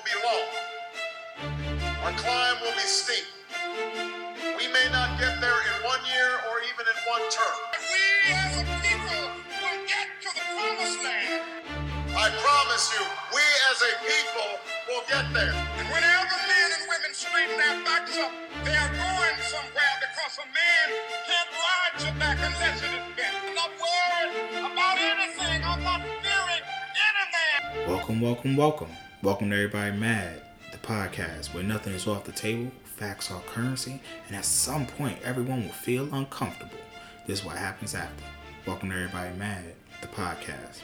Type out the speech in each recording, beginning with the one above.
will be low. Our climb will be steep. We may not get there in one year or even in one term. We as a people will get to the promised land. I promise you, we as a people will get there. And whenever men and women straighten their backs up, they are going somewhere because a man can't ride your back unless it is bent. I'm not worried about Welcome, welcome, welcome. Welcome to Everybody Mad, the podcast where nothing is off the table, facts are currency, and at some point everyone will feel uncomfortable. This is what happens after. Welcome to Everybody Mad, the podcast.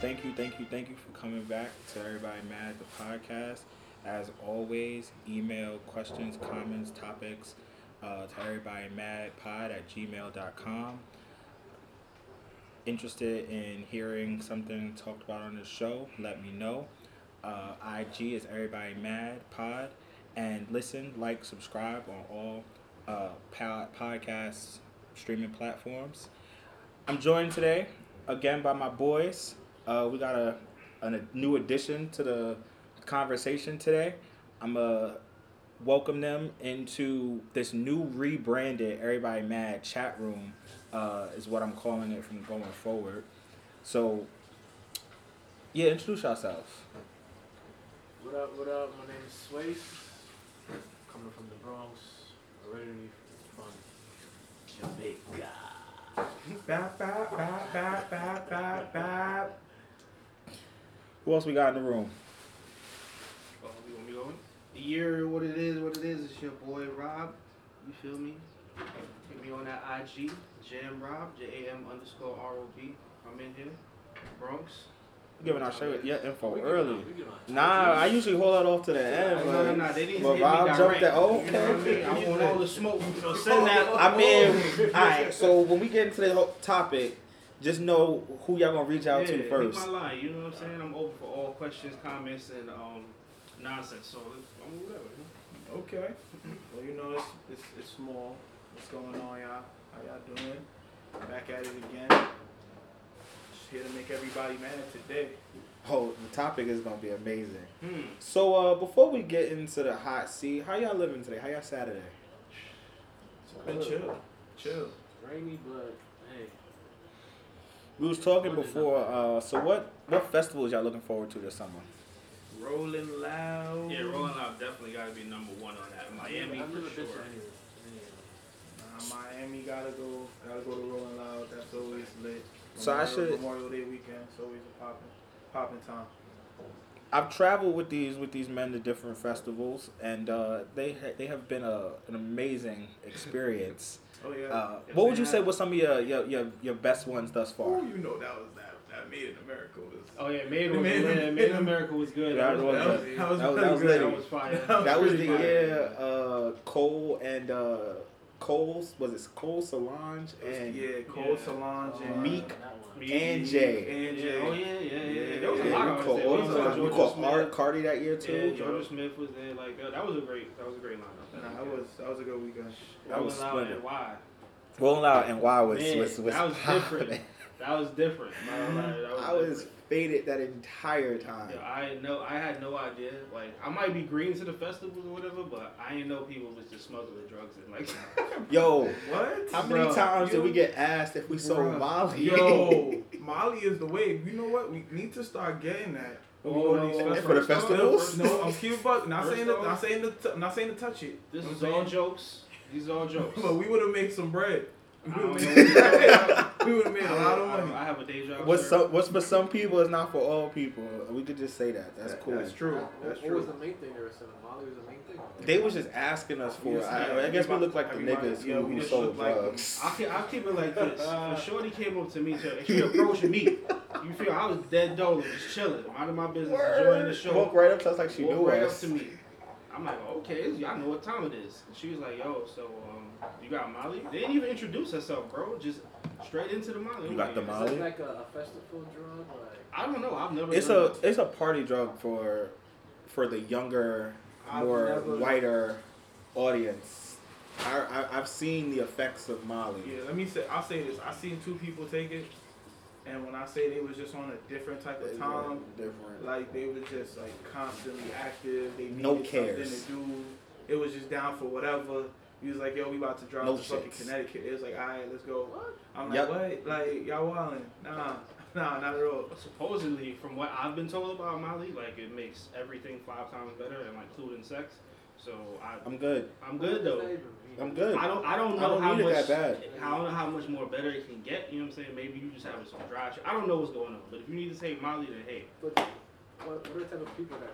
Thank you, thank you, thank you for coming back to Everybody Mad, the podcast. As always, email questions, comments, topics uh, to everybodymadpod at gmail.com interested in hearing something talked about on the show, let me know. Uh, IG is Everybody Mad Pod. And listen, like, subscribe on all uh, pod- podcast streaming platforms. I'm joined today again by my boys. Uh, we got a, a new addition to the conversation today. I'm to welcome them into this new rebranded Everybody Mad chat room, uh, is what I'm calling it from going forward. So, yeah, introduce yourselves. What up, what up? My name is Sway. Coming from the Bronx, originally from Jamaica. Bap, bap, bap, bap, bap, bap, bap. Who else we got in the room? Oh, you want me going? The year, what it is, what it is, it's your boy Rob. You feel me? Hit me on that IG, Jam Rob, J A M underscore R O B. I'm in here, Bronx. Giving our show yeah info We early. on- we get on. Nah, I usually hold that off to the end. No, but- no, no, they didn't but Rob jumped that. Oh, You know what I mean? I okay. want all the smoke. So send that. I mean, alright. So when we get into the whole topic, just know who y'all gonna reach out yeah, to hit first. my line. You know what I'm saying? I'm open for all questions, comments, and um nonsense. So I'm whatever. Okay. Well, you know, it's, it's, it's small. What's going on, y'all? How y'all doing? Back at it again. Just here to make everybody mad today. Oh, the topic is gonna be amazing. Hmm. So uh, before we get into the hot seat, how y'all living today? How y'all Saturday? It's been chill. Chill. Rainy, but hey. We was talking before. Uh, so what what festivals y'all looking forward to this summer? Rolling loud. Yeah, Rolling Loud definitely got to be number one on that. Miami I've never for sure. to any of Nah, Miami gotta go. Gotta go to Rolling Loud. That's always lit. So I Memorial- should- Memorial Day weekend. It's always a popping, popping time. I've traveled with these with these men to different festivals, and uh, they ha- they have been a an amazing experience. Oh yeah. Uh, what would they you say have. was some of your your, your, your best ones thus far? Oh, you know that was that that Made in America was. Oh yeah, Made was Made- yeah, Made- Made in America was good. That That, was- was, that was that was, That was- that was That was fire. That was the pretty fire. year uh, Cole and uh, Cole's was it Cole Solange and yeah, Cole Yeah. Solange and Meek. that and Jay. And Jay. oh yeah, yeah, yeah. Yeah, There was a yeah, lot we of caught, artists there. We we saw caught, we Jorja caught Smith. Art Cardi that year Yeah, too. Jorja Smith was there. Like that, that was a great, that was a great lineup. Nah, that was that was a good weekend. That was Rolling Loud splendid. and Why? Rolling out and why was Man, was, was that was different. That was different. bro. Like, that mm-hmm. was I was different. faded that entire time. Yeah, I know. I had no idea. Like, I might be green to the festivals or whatever, but I didn't know people was just smuggling drugs and like. Yo, What? how many Bro, times did we get asked if we sold Bruh. Molly? Yo, Molly is the wave. You know what? We need to start getting that. When Oh, go no, for the first off- festivals? No, I'm cute, but not saying to, off- not saying to, t- not saying to touch it. This You know is what I'm all jokes. These are all jokes. But we would have made some bread. We would have what you're talking about. made, made a lot of I- money. I have a day job. What's sir. some, what's for some people is not for all people. We could just say that. That's That- cool. That's true. What, That's what was the main thing they were selling? Molly was the main thing. They was just asking us for. Yes, I, yeah. I guess we look like the niggas yeah, who, who sold look like drugs. I'll keep, I'll keep it like this. When Shorty came up to me, to, she approached me. You feel I was dead dolo, just chilling, minding my business, enjoying the show. Walk right up to us like she Walked knew right us. up to me. I'm like, okay, y'all know what time it is. And she was like, yo, so um, you got Molly? They didn't even introduce herself, bro. Just straight into the Molly. You got like, the Is Molly? it like a, a festival drug? Like, I don't know. I've never. It's a it. it's a party drug for for the younger, I've more never- whiter audience. I, I I've seen the effects of Molly. Yeah, let me say. I'll say this. I've seen two people take it. And when I say they was just on a different type of time, different. like they was just like constantly active. They needed No something to do. It was just down for whatever. He was like, "Yo, we about to drive No to fucking shits. Connecticut." It was like, "All right, let's go." I'm Yep. like, "What? Like y'all wildin'? Nah, nah, not at all." Supposedly, from what I've been told about Molly, like it makes everything five times better, and like including sex. So I, I'm good. I'm good though. I'm good. I don't, I don't I know don't how much, that bad. I don't know how much more better it can get. You know what I'm saying? Maybe you just having some dry shit. I don't know what's going on, but if you need to take Molly, then hey, But what, what are the type of people that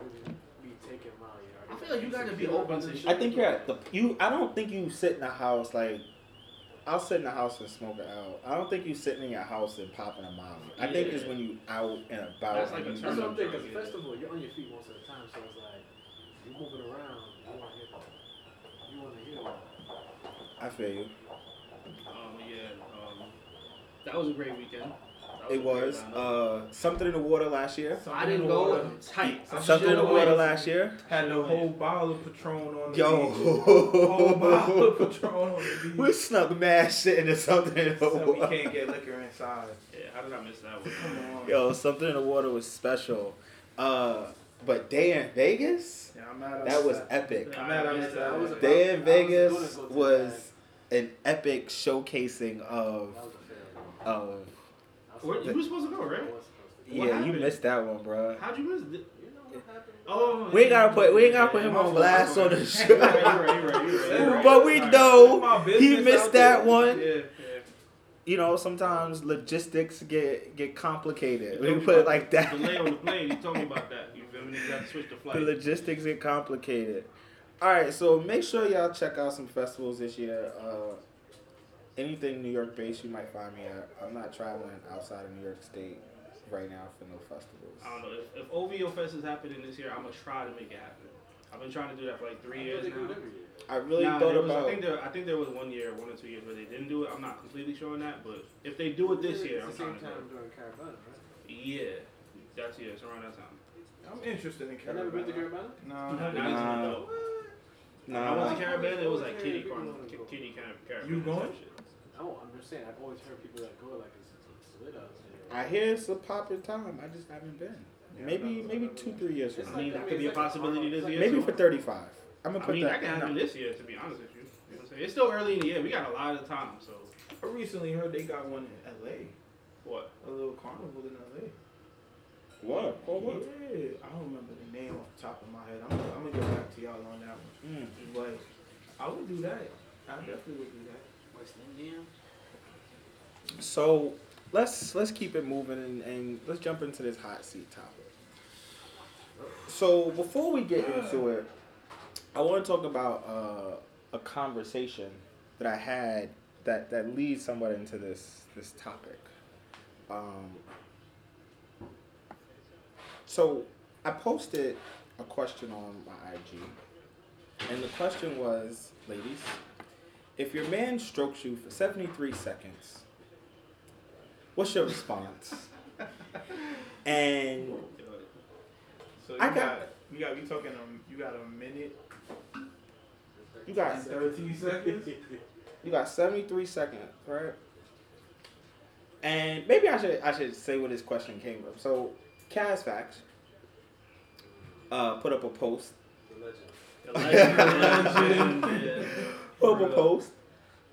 would be taking Molly? Are I feel like you gotta be open to shit. I think you're at the you. I don't think you sit in a house like. I'll sit in the house and smoke it out. I don't think you sitting in your house and popping a molly. I think it's when you out and about. That's like a you- That's what I'm Turn up thinking. drug, Because yeah. festival, you're on your feet most of the time, so it's like you moving around. You want to hear. You want to hear. What, I feel you. um, yeah, um, that was a great weekend. That It was uh, something in the water last year. So I didn't go tight. Something in the water last year. Had the whole bottle of Patron on the Yo. beach. whole bottle of Patron on the beach. We snuck mad shit into something in the So we can't get liquor inside. Yeah, how did I miss that one? Come on. Yo, something in the water was special. Uh, but Day N Vegas, Yeah, I'm mad that missed was epic. I'm mad I missed I was that. Day N Vegas gonna go to was an epic showcasing of that was a fail. of. I was Where, you were supposed to go, to- right? I was supposed to. What Yeah, you missed that one, bro. How'd you miss it? You know what happened? Oh, We ain't gotta put- we ain't gotta put him on blast on the show. You're right, you're right, you're right, you're right, you're right. But we know he missed that there. one. Yeah, yeah. You know, sometimes logistics get get complicated. You We can me put it about like the that. Delay on the plane. You told me about that. You feel me? You got to switch the The flight. logistics get complicated. All right, so make sure y'all check out some festivals this year. Uh, anything New York based, you might find me at. I'm not traveling outside of New York State right now for no festivals. I don't know if, if OVO Fest is happening this year. I'm gonna try to make it happen. I've been trying to do that for like three I years thought they do now. year. I really Nah, thought was, about. I think there. I think there was one year, one or two years where they didn't do it. I'm not completely sure on that, but if they do it this It's year, I'm the trying same to time go. during Caribana, right? Yeah, that's yeah, it's around that time. I'm interested in Caribbean I never been to Caribana. Caribana. No. Now Nah. he's an adult. I went to Caribbean, it was like Yeah, kitty people corn, wanna go. kitty kind of Caribbean. You going? Type. Oh, I'm just saying. I've always heard people that go like it's, it's lit out. I hear it's a popular time. I just haven't been. Yeah, maybe no. maybe two three years from I now. mean, that could be a possibility this year. Maybe for 35. I'm gonna put I put mean, that that. can happen no. this year, to be honest with you. You know what I'm saying? It's still early in the year. We got a lot of time, so I recently heard they got one in LA. what? A little carnival in LA. What? For what? Yeah, I don't remember the name off the top of my head. I'm, gonna- I'm gonna get back to y'all on that one. Mm. But I would do that. I definitely would do that. So let's let's keep it moving and, and let's jump into this hot seat topic. So before we get into it, I want to talk about uh, a conversation that I had that that leads somewhat into this this topic. Um, so I posted a question on my IG, and the question was, ladies, if your man strokes you for 73 seconds, what's your response? and So you I got, got- you got you talking um you got a minute you got and thirteen seconds. you got 73 seconds, right? And maybe I should I should say where this question came from. So Kaz Facts uh, put up a post The legend. The legend, the legend, yeah. up a post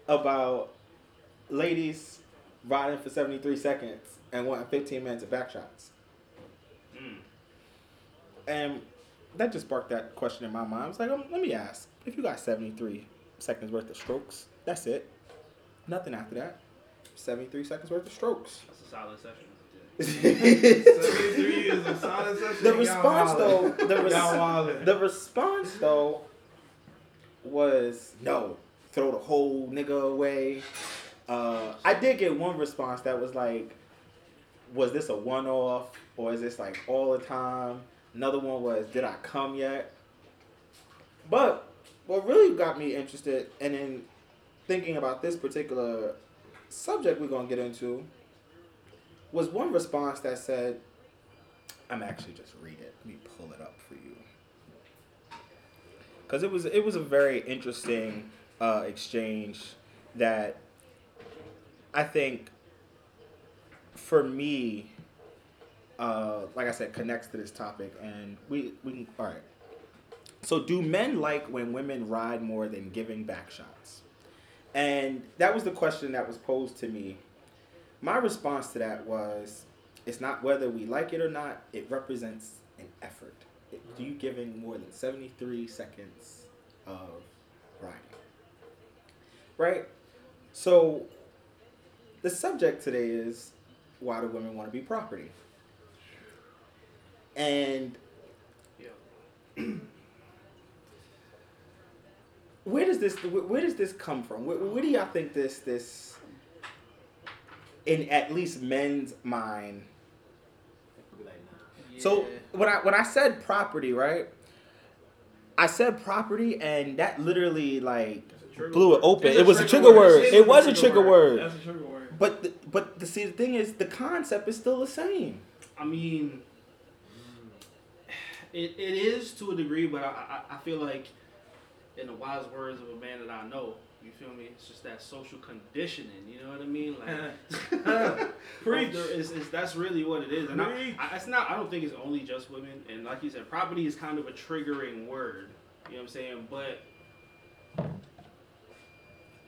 about ladies riding for 73 seconds and wanting 15 minutes of back shots. Mm. And that just sparked that question in my mind. I was like, um, let me ask. If you got 73 seconds worth of strokes, that's it. Nothing after that. 73 seconds worth of strokes. That's a solid session. the Seventy three is a solid session. Y'all response though, the, res- the response though was no, throw the whole nigga away. Uh, I did get one response that was like, was this a one off or is this like all the time? Another one was, did I come yet? But what really got me interested and in thinking about this particular subject we're gonna get into was one response that said, I'm actually just read it. Let me pull it up for you. Cause it was it was a very interesting uh, exchange that I think for me, uh, like I said, connects to this topic, and we we can all right. So, do men like when women ride more than giving back shots? And that was the question that was posed to me. My response to that was, it's not whether we like it or not. It represents an effort. You giving more than seventy three seconds of riding? Right. So, the subject today is why do women want to be property? And where does this where does this come from? Where, where do y'all think this this in at least men's mind? Be. So when I when I said property, right? I said property, and that literally like That's a trigger blew it open. It was a trigger trigger word. word. It It is was a a trigger trigger word. That's a trigger word. But the, but the see the thing is the concept is still the same. I mean, it, it is to a degree, but I, I, I feel like, in the wise words of a man that I know, you feel me? It's just that social conditioning. You know what I mean? Like, Preach. Is, is that's really what it is, and I, I, it's not. I don't think it's only just women. And like you said, property is kind of a triggering word. You know what I'm saying? But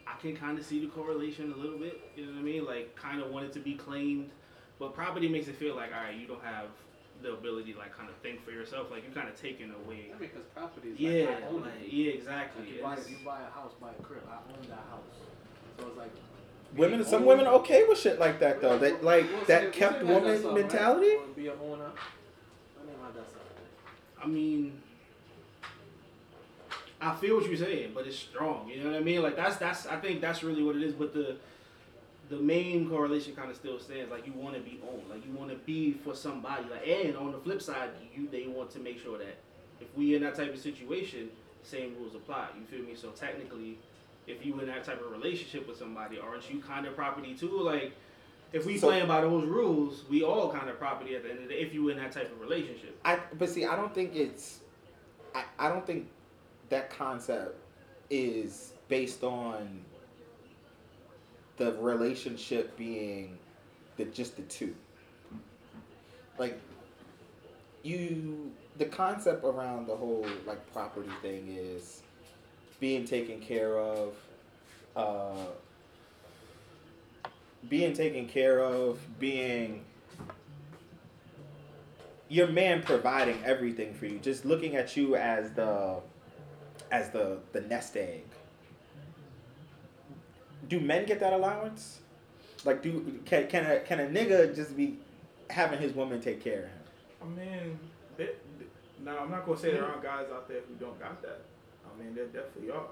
I can kind of see the correlation a little bit. You know what I mean? Like, kind of want it to be claimed, but property makes it feel like, all right, you don't have the ability to like kind of think for yourself. Like you're kind of taking away. I mean, because property is Yeah, like, I own like, yeah, exactly. Like you, buy, you buy a house, buy a crib. I own that house. So it's like. Women, some women are okay with shit like that though. That like We'll that we'll kept say that woman that's mentality. Or be a owner. I mean, like that's all I mean, I feel what you're saying, but it's strong. You know what I mean? Like that's that's I think that's really what it is. But the the main correlation kind of still stands. Like you want to be owned. Like you want to be for somebody. Like and on the flip side, you they want to make sure that if we in that type of situation, same rules apply. You feel me? So technically, if you in that type of relationship with somebody, aren't you kind of property too? Like. If we So- playing by those rules, we all kind of property at the end of the day. If you in that type of relationship, I but see, I don't think it's. I, I don't think that concept is based on the relationship being the just the two. Like you the concept around the whole like property thing is being taken care of uh being taken care of being your man providing everything for you just looking at you as the as the the nest egg do men get that allowance like do can, can a can a nigga just be having his woman take care of him I mean, they, now I'm not gonna say there aren't guys out there who don't got that. I mean, there definitely are.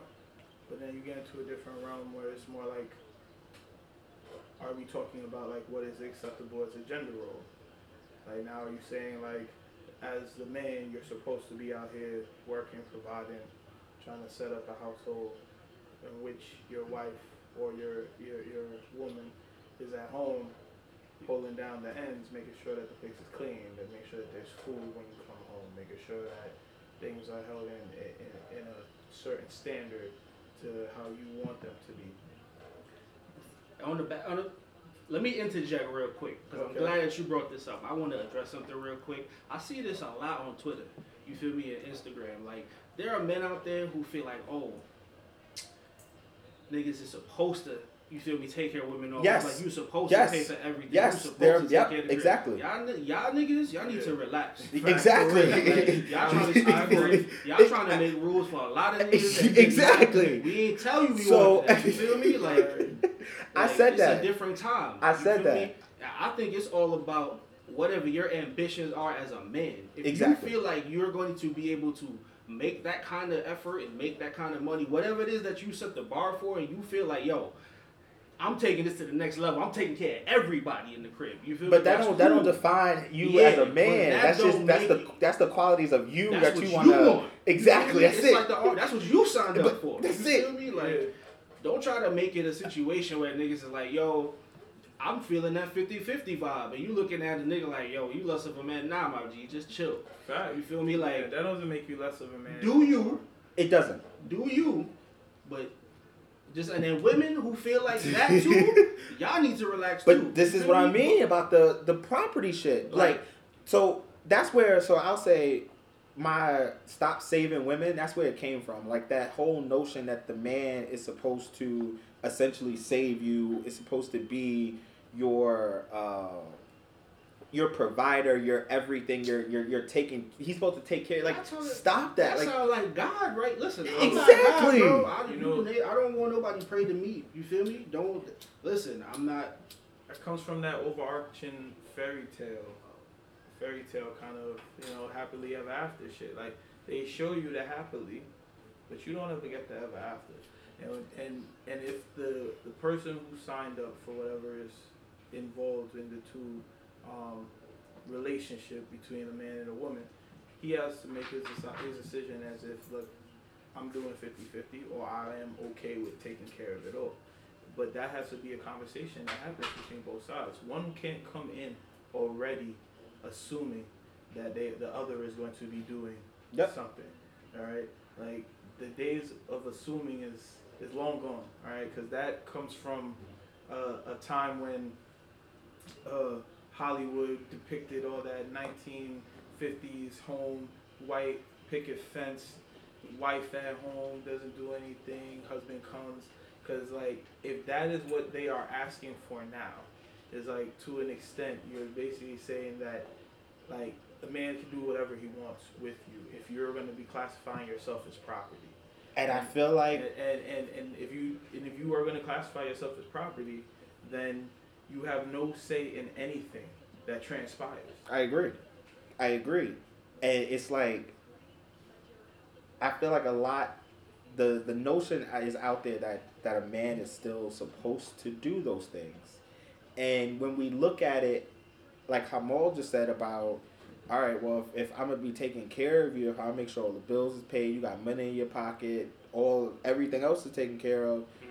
But then you get into a different realm where it's more like, are we talking about like what is acceptable as a gender role? Like now, are you saying like, as the man, you're supposed to be out here working, providing, trying to set up a household in which your wife or your your your woman is at home holding down the ends, making sure that the place is clean, and make sure that there's food when you come home, making sure that things are held in, in, in a certain standard to how you want them to be. on the back, on the, let me interject real quick because Okay. I'm glad that you brought this up. I want to address something real quick. I see this a lot on Twitter. You feel me? And Instagram. Like there are men out there who feel like, oh, niggas is supposed to. You feel me? Take care of women. All Yes. Like you supposed Yes. to pay for everything. Yes. You supposed They're- to take yep, care of the crib. exactly. Y'all, y'all niggas, y'all need to relax. exactly Like, y'all trying to agree. y'all trying to make rules for a lot of niggas. Exactly. We ain't tell you we So- want that. You feel me? Like I like, said it's that. a different time. I said that. me? I think it's all about whatever your ambitions are as a man. If Exactly. you feel like you're going to be able to make that kind of effort and make that kind of money, whatever it is that you set the bar for, and you feel like, yo, I'm taking this to the next level. I'm taking care of everybody in the crib. You feel but me? that That's don't that don't define you Yeah, as a man. that That's just that's the that's the qualities of you That's that what you you want to want. exactly. That's me? it. Like the that's what you signed up for. that's you it. Me? Like, don't try to make it a situation where niggas is like, yo, I'm feeling that 50-50 vibe, and you looking at a nigga like, yo, you less of a man. Nah, my G, just chill. Fact. You feel me? Like, Yeah, that doesn't make you less of a man. do you, It doesn't. do you, but Just and then women who feel like that too, y'all need to relax too. But this is what I mean about the the property shit. Like- Like, so that's where. So I'll say my stop saving women. That's where it came from. Like that whole notion that the man is supposed to essentially save you. Is supposed to be your. Uh, your provider, your everything, you're you're you're taking. He's supposed to take care. Like, That's stop that. That Like, sounds like God, right? Listen, I'm not Exactly. God, bro. I, You you know- I don't want nobody pray to me. You feel me? Don't listen. I'm not. That comes from that overarching fairy tale, fairy tale kind of you know happily ever after shit. Like they show you the happily, but you don't ever get the ever after. And and and if the the person who signed up for whatever is involved in the two um, relationship between a man and a woman, he has to make his his decision as if look, I'm doing 50-50 or I am okay with taking care of it all. But that has to be a conversation that happens between both sides. One can't come in already assuming that they, the other is going to be doing Yep. something. All right, like the days of assuming is is long gone. All right, because that comes from uh, a time when uh, Hollywood depicted all that 1950s home, white picket fence, wife at home doesn't do anything, husband comes. Because like if that is what they are asking for now, is like to an extent you're basically saying that like a man can do whatever he wants with you if you're going to be classifying yourself as property. and I feel And, like and, and, and if you and if you are going to classify yourself as property, then you have no say in anything that transpires. I agree. I agree. And it's like I feel like a lot the the notion is out there that that a man is still supposed to do those things. And when we look at it like Hamal just said about all right, well, if, if I'm gonna be taking care of you, if I make sure all the bills is paid, you got money in your pocket, all everything else is taken care of. Mhm.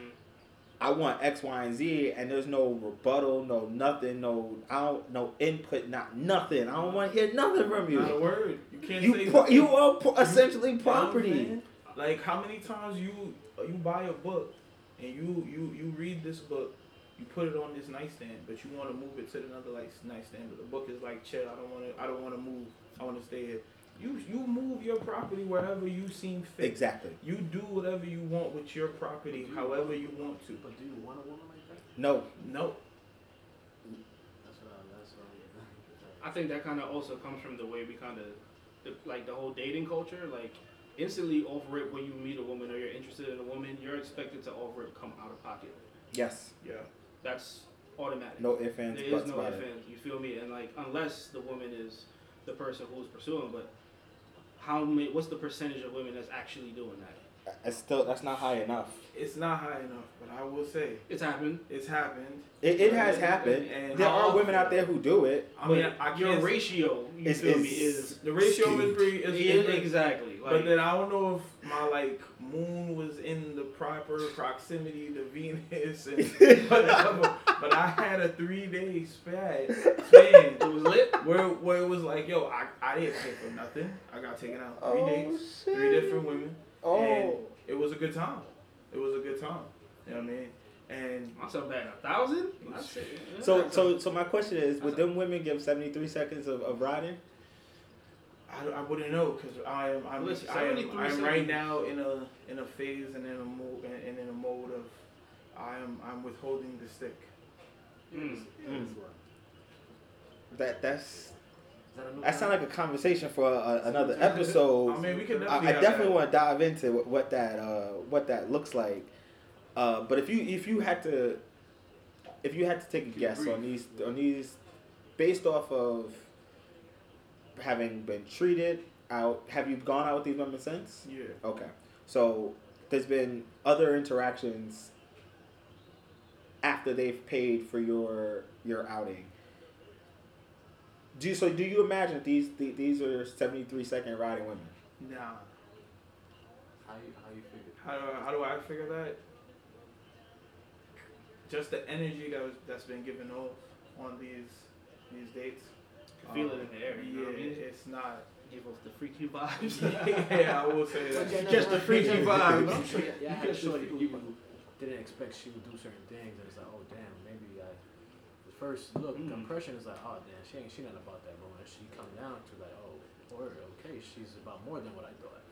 I want X, Y, and Z, and there's no rebuttal, no nothing, no I don't, no input, not nothing. I don't want to hear nothing from you. Not a word. You can't say You nothing. you are essentially You know what I'm property. Like how many times you you buy a book and you you you read this book, you put it on this nightstand, but you want to move it to another like nightstand, but the book is like chill. I don't want to. I don't want to move. I want to stay here. You you move your property wherever you seem fit. Exactly. You do whatever you want with your property, however you want to. But do you want a woman like that? No, No, That's what I, that's what I'm I think that kind of also comes from the way we kind of like the whole dating culture. Like instantly off rip when you meet a woman or you're interested in a woman, you're expected to off rip come out of pocket. yes, yeah. That's automatic. no ifs ands There is no about if it. ands. You feel me? And like, unless the woman is the person who's pursuing, but how many? What's the percentage of women that's actually doing that? It's still that's not high enough. It's not high enough, but I will say It's happened. it's happened. It, it has And- happened. and there are women out there who do it. I mean, I your ratio, you Is- feel me, is- is the ratio is skewed. pretty. Is, yeah, is exactly. Like, But then I don't know if my like moon was in the proper proximity to Venus and whatever. but I had a three day span, span it was lit. where where it was like, yo, I, I didn't pay for nothing. I got taken out three Oh, days, shit. three different women. And Oh, it was a good time. It was a good time. You know what I mean? And I Myself back a thousand. That's it. Yeah, so so so my question is, would them women give seventy three seconds of, of riding? I, I wouldn't know because I am I'm, Listen, I am I'm right now in a in a phase and in a mode and, and in a mode of I am I'm withholding the stick. Mm. Mm. That that's that a that sounds like a conversation for a, another episode. I mean, we could I, definitely. I have definitely want to dive into what, what that uh, what that looks like. Uh, but if you if you had to if you had to take a guess on these on these based off of having been treated out, have you gone out with these women since? Yeah. Okay, so there's been other interactions after they've paid for your your outing. Do you, so? Do you imagine these the- these are seventy three second riding women? Nah. How you, how you figure? How do I, how do I figure that? Just the energy that was that's been given off on these these dates. Can feel Um, it in the air. You yeah, know what I mean? it's not. Give off the freaky vibes. yeah, I will say that. yeah, Just the freaky vibes. I'm sure y'all, y'all had just shorty who you, you. didn't expect she would do certain things, and it's like, oh damn, maybe I. The first look Mm. impression is like, oh damn, she ain't she not about that. But when she come down to like, oh, or okay, she's about more than what I thought.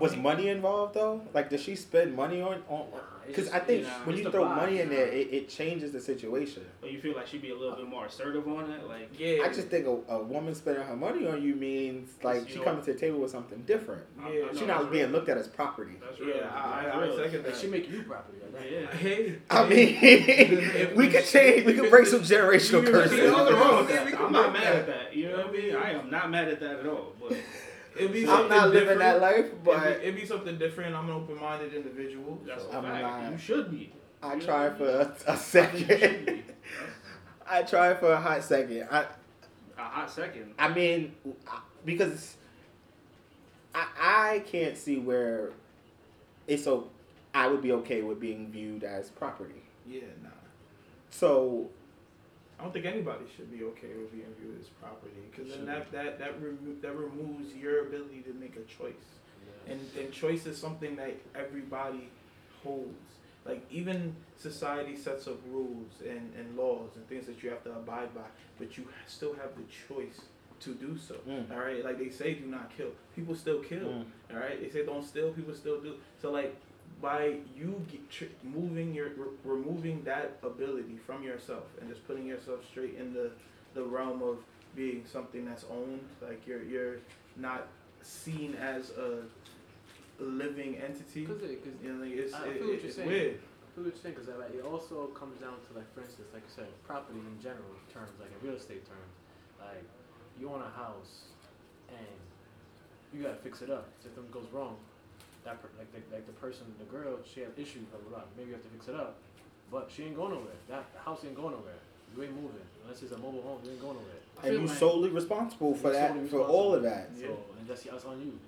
Was money involved though? Like, does she spend money on on? Because just- I think nah, when you throw vibe, money in nah. there, it, it changes the situation. But you feel like she'd be a little bit more assertive on it, like Yeah. I just think a, a woman spending her money on you means like she know- coming to the table with something different. I'm- Yeah, I know She not being real. looked at as property. That's real. Yeah, I, That's I, I real. second Like that. she make you property. Like that. Yeah. Hey, I mean, we could change. We could break some generational curses. See, nothing wrong with Yeah, we that. can I'm not mad at that. You know what I mean? I am not mad at that at all. But it'd be I'm something not living different. that life, It'd but be, it'd be something different. I'm an open-minded individual. that's so. a I'm fact. not- You should be. I You know tried what for I mean? a, a I think you second. be. I tried for a hot second. I A hot second. I mean, because I I can't see where it's so I would be okay with being viewed as property. Yeah, nah. So I don't think anybody should be okay with being viewed as property because then that that that, remo- that removes your ability to make a choice. Yeah. And and choice is something that everybody holds. Like even society sets up rules and, and laws and things that you have to abide by, but you still have the choice to do so. Mm. All right, like they say, do not kill. People still kill. Mm. All right, they say don't steal. People still do. So like by you get, tr- moving your re- removing that ability from yourself and just putting yourself straight in the the realm of being something that's owned, like you're you're not seen as a living entity. Cause it, cause You know, like it's, I it, feel what you're saying. weird. I feel what you're saying, cause like, it also comes down to like, for instance, like you said, property in general terms, like in real estate terms. Like you own a house and you gotta fix it up. If something goes wrong, that per- like the, like the person, the girl, she has issues, blah blah blah. Maybe you have to fix it up, but she ain't going nowhere. That house ain't going nowhere. You ain't moving unless it's a mobile home. You ain't going nowhere. I and feel you like- solely responsible for that solely for all of responsible. that. Yeah. So and that's that's on you.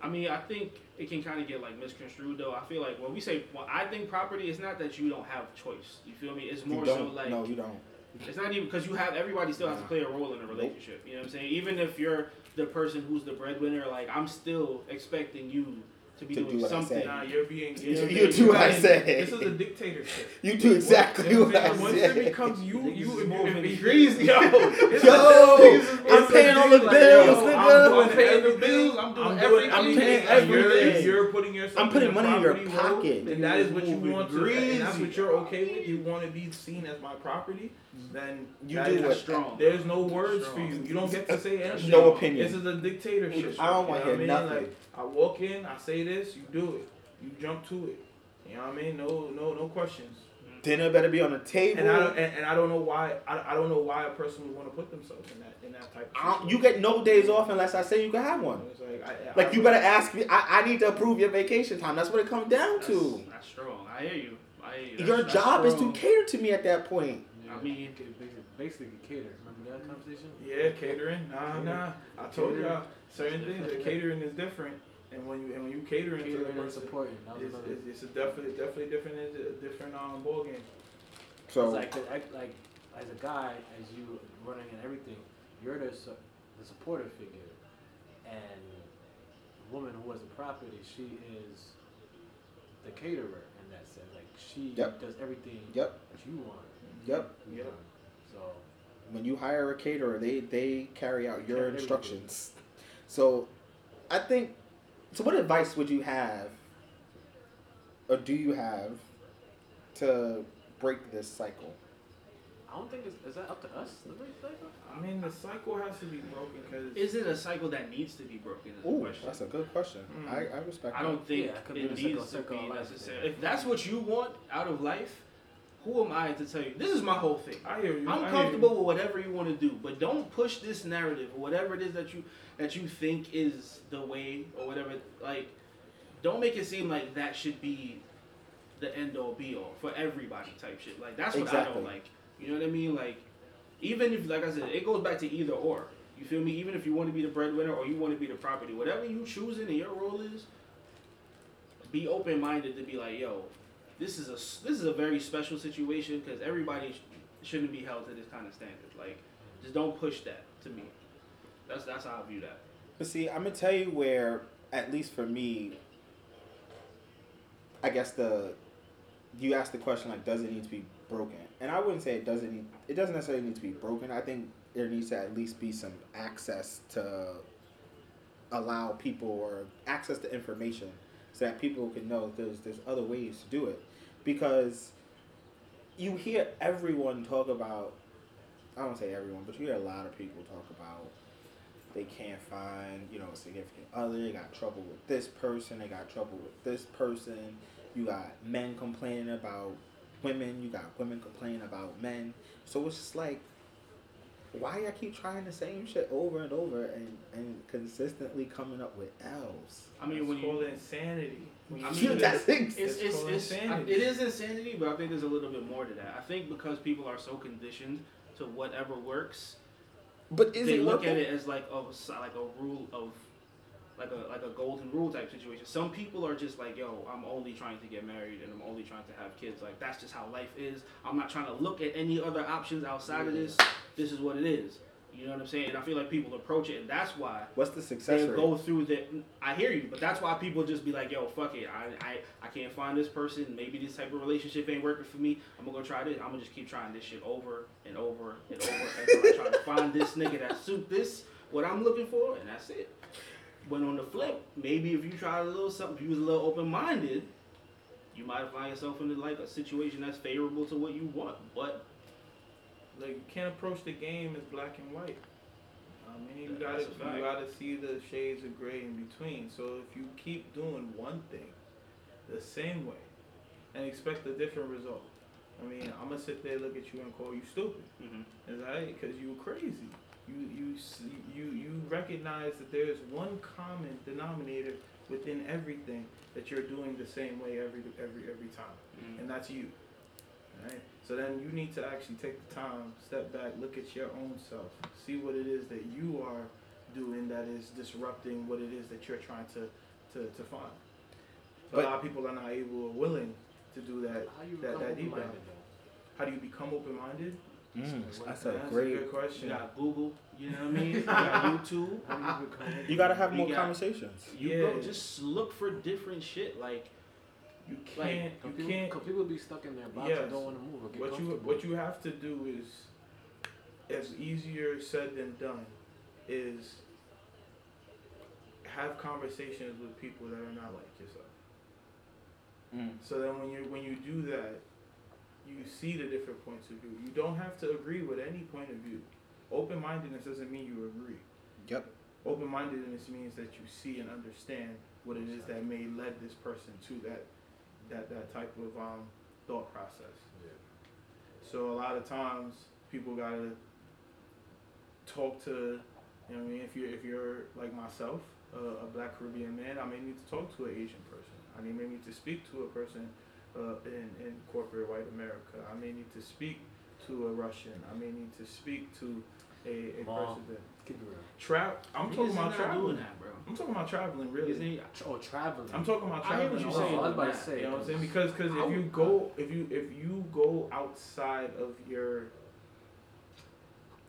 I mean, I think it can kind of get like misconstrued though. I feel like when we say, well, I think property, it's not that you don't have choice. You feel me? It's more so don't. like no, you don't. It's not even because you have everybody still has to play a role in a relationship. You know what I'm saying? Even if you're the person who's the breadwinner, like I'm still expecting you to be To doing do what I something. said. Nah, you're being. You- you're- you do what I you're- say. This is a dictatorship. You do exactly You know what what I I'm saying? Once it becomes you, you is if moving you- if degrees, you- yo. It's Yo, a- I'm paying all the thing, like, bills, yo. I'm doing I'm paying the everything. bills, I'm doing I'm everything. I'm paying and you're- everything. You're putting yourself. I'm putting money in your property role, pocket. And that is what you want to. And that's what you're okay with. You want to be seen as my property. Then You do is what- strong. There's no words for you. You don't get to say anything. No opinion. This is a dictatorship. I don't wanna hear what I mean? nothing. Like I walk in, I say this, you do it. You jump to it. You know what I mean? No, no, no questions. Mm-hmm. Dinner better be on the table. And I don't, and, and I don't know why I, I don't know why a person would want to put themselves in that in that type. Of don't- you get no days off unless I say you can have one. It's like, I, Like I, you better ask me. I, I need to approve your vacation time. That's what it comes down That's, to. that's strong. I hear you. I hear you. That's, Your that's job is to cater to me at that point. I mean- basically, basically cater. Remember that conversation? Yeah, catering. Nah, nah. I told Catering. y'all certain things. The catering is different, and when you and when you catering to the Catering and person, supporting. It's, another. it's, it's a definitely definitely different it's a different um ball game. So It's like, the- like as a guy, as you running and everything, you're the su- the supportive figure, and the woman who has the property, she is the caterer in that sense. Like she Yep. does everything Yep. that you want. Yep. you Yep. want. So when you hire a caterer, they they carry out your instructions. So, I think. So, what advice would you have, or do you have, to break this cycle? I don't think it's is that up to us to break the cycle? I mean, the cycle has to be broken because Is it a cycle that needs to be broken? Is Ooh, question. that's a good question. Mm. I, I respect. I don't think Yeah, it it needs to be of necessary. If that's what you want out of life, who am I to tell you? This is my whole thing. I hear you. I I'm hear comfortable with whatever you want to do, but don't push this narrative or whatever it is that you that you think is the way or whatever. Like, don't make it seem like that should be the end all be all for everybody type shit. Like that's what I don't like. You know what I mean? Like, even if like I said, it goes back to either or. You feel me? Even if you want to be the breadwinner or you want to be the property, whatever you choosing and your role is, be open minded to be like, yo, this is a this is a very special situation because everybody sh- shouldn't be held to this kind of standard. Like, just don't push that to me. That's that's how I view that. But see, I'm gonna tell you where, at least for me, I guess the you asked the question like, does it need to be broken? And I wouldn't say it doesn't need. It doesn't necessarily need to be broken. I think there needs to at least be some access to allow people or access to information so that people can know there's there's other ways to do it because you hear everyone talk about I don't say everyone, but you hear a lot of people talk about they can't find, you know, a significant other, they got trouble with this person, they got trouble with this person. You got men complaining about women, you got women complaining about men. So it's just like why y'all keep trying the same shit over and over and, and consistently coming up with L's? I mean, It's when called you, insanity. When I you mean, do that's it's, It's it's, it's, insanity. it is insanity, but I think there's a little bit more to that. I think because people are so conditioned to whatever works, But is they it look working? at it as like a s- like a rule of like a like a golden rule type situation. Some people are just like, yo, I'm only trying to get married and I'm only trying to have kids. Like that's just how life is. I'm not trying to look at any other options outside of this. This is what it is. You know what I'm saying? And I feel like people approach it, and that's why What's the success they rate? go through the. I hear you, but that's why people just be like, "Yo, fuck it. I, I, I can't find this person. Maybe this type of relationship ain't working for me. I'm gonna go try this. I'm gonna just keep trying this shit over and over and over until I try to find this nigga that suit this what I'm looking for, and that's it. But on the flip, maybe if you try a little something, if you was a little open minded, you might find yourself in like a situation that's favorable to what you want. But Like you can't approach the game as black and white. I mean, you gotta that's a fact. you gotta see the shades of gray in between. So if you keep doing one thing the same way and expect a different result, I mean, I'm gonna sit there, look at you, and call you stupid. Mm-hmm. Is that because you were crazy? You you you you recognize that there is one common denominator within everything that you're doing the same way every every every time mm, and that's you. Right? So then you need to actually take the time, step back, look at your own self, see what it is that you are doing that is disrupting what it is that you're trying to, to, to find. So But- a lot of people are not able or willing to do that. How you that, become that deep open-minded dive. though? How do you become open minded? Mm, that's a That's great. a good you question. got Google. You know what I mean? You got YouTube. You gotta have We more got- conversations. You Yeah. go just look for different shit. Like You can't. Cause you people, can't. 'cause people be stuck in their box Yes. and don't want to move or get What you what you have to do is, as easier said than done, is have conversations with people that are not like yourself. Mm. So then when you when you do that, you see the different points of view. You don't have to agree with any point of view. Open mindedness doesn't mean you agree. Yep. Open mindedness means that you see and understand what it is that may led this person to that that that type of um, thought process. Yeah. So a lot of times people gotta talk to, you know, what I mean, if you're if you're like myself, uh, a Black Caribbean man, I may need to talk to an Asian person. I may need to speak to a person uh, in in corporate white America. I may need to speak to a Russian. I may need to speak to a, a Mom. person that Keep it real. tra- I'm talking niggas about not doing traveling. that, bro. I'm talking about traveling, really. ain't- Oh, traveling. I'm talking about traveling. I hear what traveling. you're also. saying. I was about to say. You know what I'm saying? Because because I if you go if you if you go outside of your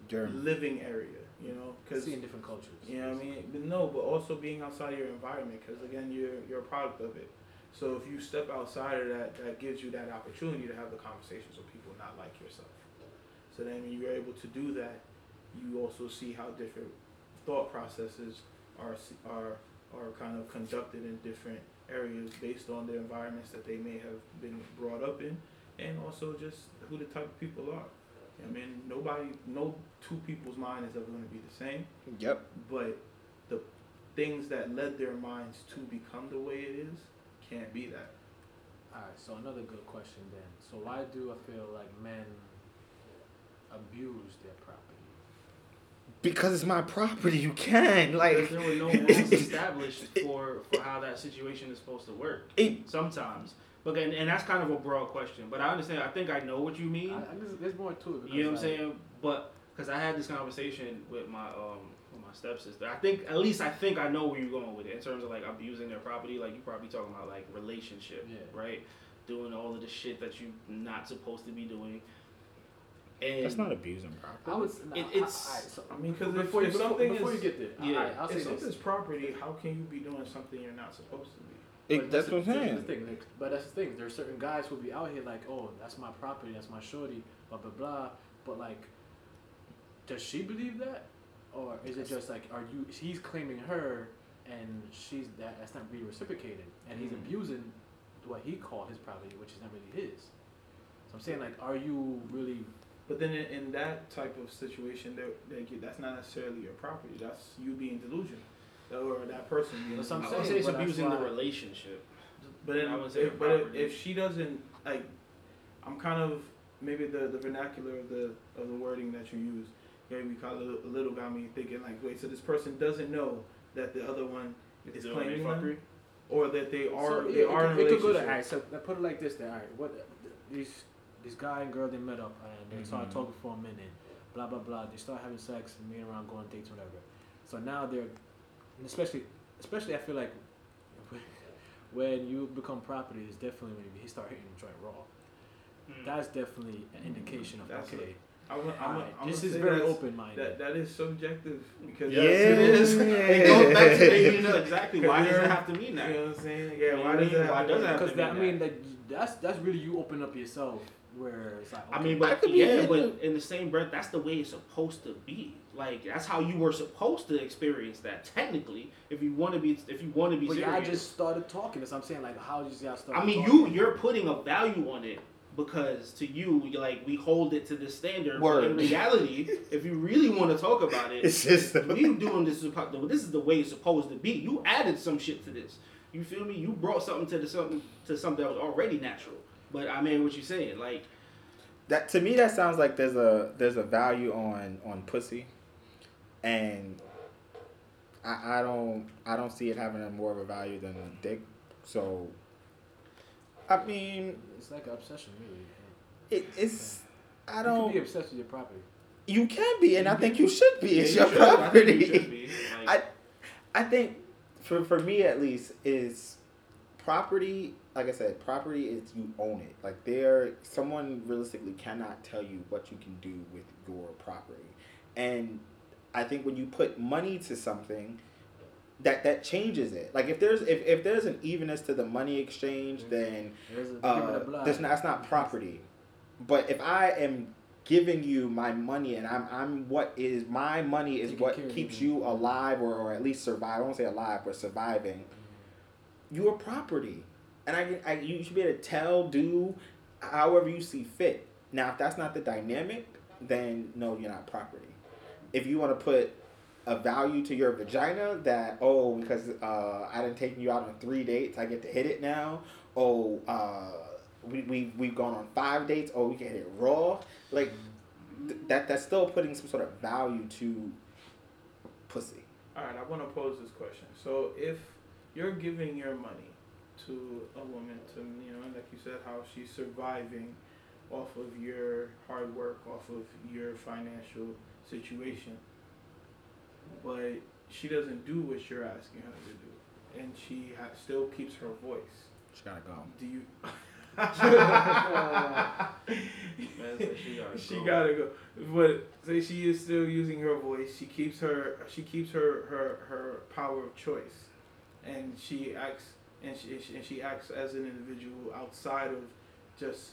Journey. living area, you know, because seeing different cultures. you know what I mean. But no, but also being outside of your environment, because again, you're you're a product of it. So if you step outside of that, that gives you that opportunity to have the conversations with people not like yourself. So then when you're able to do that, you also see how different thought processes are are are kind of conducted in different areas based on the environments that they may have been brought up in, and also just who the type of people are. I mean, nobody, no two people's mind is ever going to be the same Yep. but the things that led their minds to become the way it is can't be that. Alright, so another good question then. So why do I feel like men abuse their property? Because it's my property. You can like. Because there were no rules established for, for how that situation is supposed to work. It, Sometimes. But and, and that's kind of a broad question. But I understand. I think I know what you mean. I, I guess there's more to it. you know what I'm like, saying? But because I had this conversation with my um with my stepsister. I think at least I think I know where you're going with it in terms of like abusing their property. Like you probably talking about like relationship, Yeah. right? Doing all of the shit that you're not supposed to be doing. And that's not abusing property. I was, Nah, It- I- it's- so I mean, because before, if, you, if before, something before is you get there, Yeah. alright, I'll say if this. something's property, how can you be doing something you're not supposed to be? It- But that's the- what I'm saying. The thing, like, but that's the thing. There's certain guys who be out here like, oh, that's my property, that's my shorty, blah blah blah. But like, does she believe that, or is it just like, are you? He's claiming her, and she's that. That's not being reciprocated, and he's Mm. abusing what he called his property, which is not really his. So I'm saying like, are you really? But then in, in that type of situation, that there, that's not necessarily your property. That's you being delusional, or that person being. That's what I'm I would saying, say it's abusing the relationship. But then, I would say if, but if, if she doesn't like, I'm kind of maybe the, the vernacular of the of the wording that you use. Maybe we call it a little got me thinking like, wait, so this person doesn't know that the other one is Doing claiming fuckery? them, or that they are So, they yeah, are it, in could- a it could go to relationship. alright. So I put it like this: then, alright, what these this guy and girl they met up and they started Mhm. talking for a minute, blah blah blah. They start having sex and meeting around, going on dates, whatever. So now they're, especially especially I feel like when you become property, is definitely when he start hitting the joint raw. That's definitely an indication of That's okay. I would, I'm, alright, I'm this is very open minded. That that is subjective because Yeah. Yes, it is. It goes back to the, you know exactly why does it have to mean that? You know what I'm saying? Yeah. know Why what does it have Why does be- it have Because to that I be mean that that's that's really you open up yourself where it's like I mean, but could yeah, in but in the same breath, that's the way it's supposed to be. Like that's how you were supposed to experience that. Technically, if you want to be, if you want to be but serious. y'all just started talking. That's what I'm saying. Like how did y'all start? I mean, talking? you you're putting a value on it because to you, you're like we hold it to this standard. But in reality, if you really want to talk about it, It's just we doing this. is This is the way it's supposed to be. You added some shit to this. You feel me? You brought something to the something to something that was already natural. But I mean, what you saying? Like that to me that sounds like there's a there's a value on on pussy and I, I don't I don't see it having a more of a value than a dick so I mean It's like an obsession, really. it, it's I don't could be obsessed with your property. you can be and I think you should be it's yeah, your you should. I you property. I I think for for me at least is property like I said property is you own it like there someone realistically cannot tell you what you can do with your property and I think when you put money to something that that changes it like if there's if, if there's an evenness to the money exchange then There's a, give it a uh, that's not, that's not property. But if I am giving you my money and I'm I'm what is my money is what keeps you. you alive or, or at least survive. I won't say alive, but surviving. You're property, and I, I you should be able to tell, do, however you see fit. Now, if that's not the dynamic, then no, you're not property. If you want to put a value to your vagina that oh because uh, I didn't take you out on three dates, I get to hit it now. Oh, uh, we we we've gone on five dates. Oh, we can hit it raw. Like th- that. That's still putting some sort of value to pussy. All right, I want to pose this question. So, if you're giving your money to a woman, to you know, like you said, how she's surviving off of your hard work, off of your financial situation, but she doesn't do what you're asking her to do, and she ha- still keeps her voice. She gotta go. Do you? Man, she gotta she go. gotta go. But say she is still using her voice. She keeps her. She keeps her her her power of choice, and she acts and she and she acts as an individual outside of just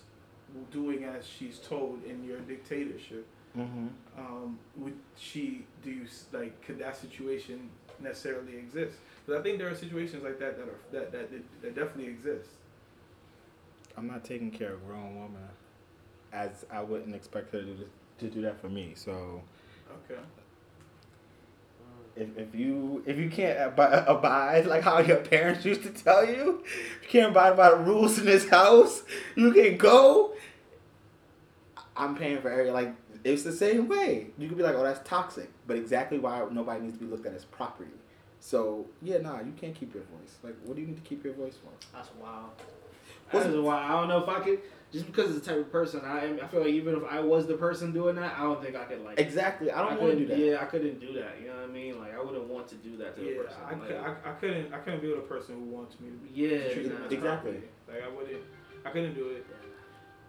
doing as she's told in your dictatorship. Mm-hmm. Um, would she do you like could that situation necessarily exist? But I think there are situations like that that are that that, that, that definitely exist. I'm not taking care of a grown woman, as I wouldn't expect her to do, to do that for me. So Okay. if, if you if you can't ab- abide like how your parents used to tell you, if you can't abide by the rules in this house, you can go. I'm paying for every like it's the same way. You could be like, oh, that's toxic, but exactly why nobody needs to be looked at as property. So yeah, nah, you can't keep your voice. Like, what do you need to keep your voice for? That's wild. What's- That's wild. I don't know if I could. Just because it's the type of person I am, I feel like even if I was the person doing that, I don't think I could like. Exactly. I don't want to do that. Yeah, I couldn't do that. You know what I mean? Like I wouldn't want to do that to Yeah, a person. I, like, cou- I, I couldn't I couldn't be with a person who wants me to be yeah, treat nah. Exactly. property. Like I wouldn't I couldn't do it.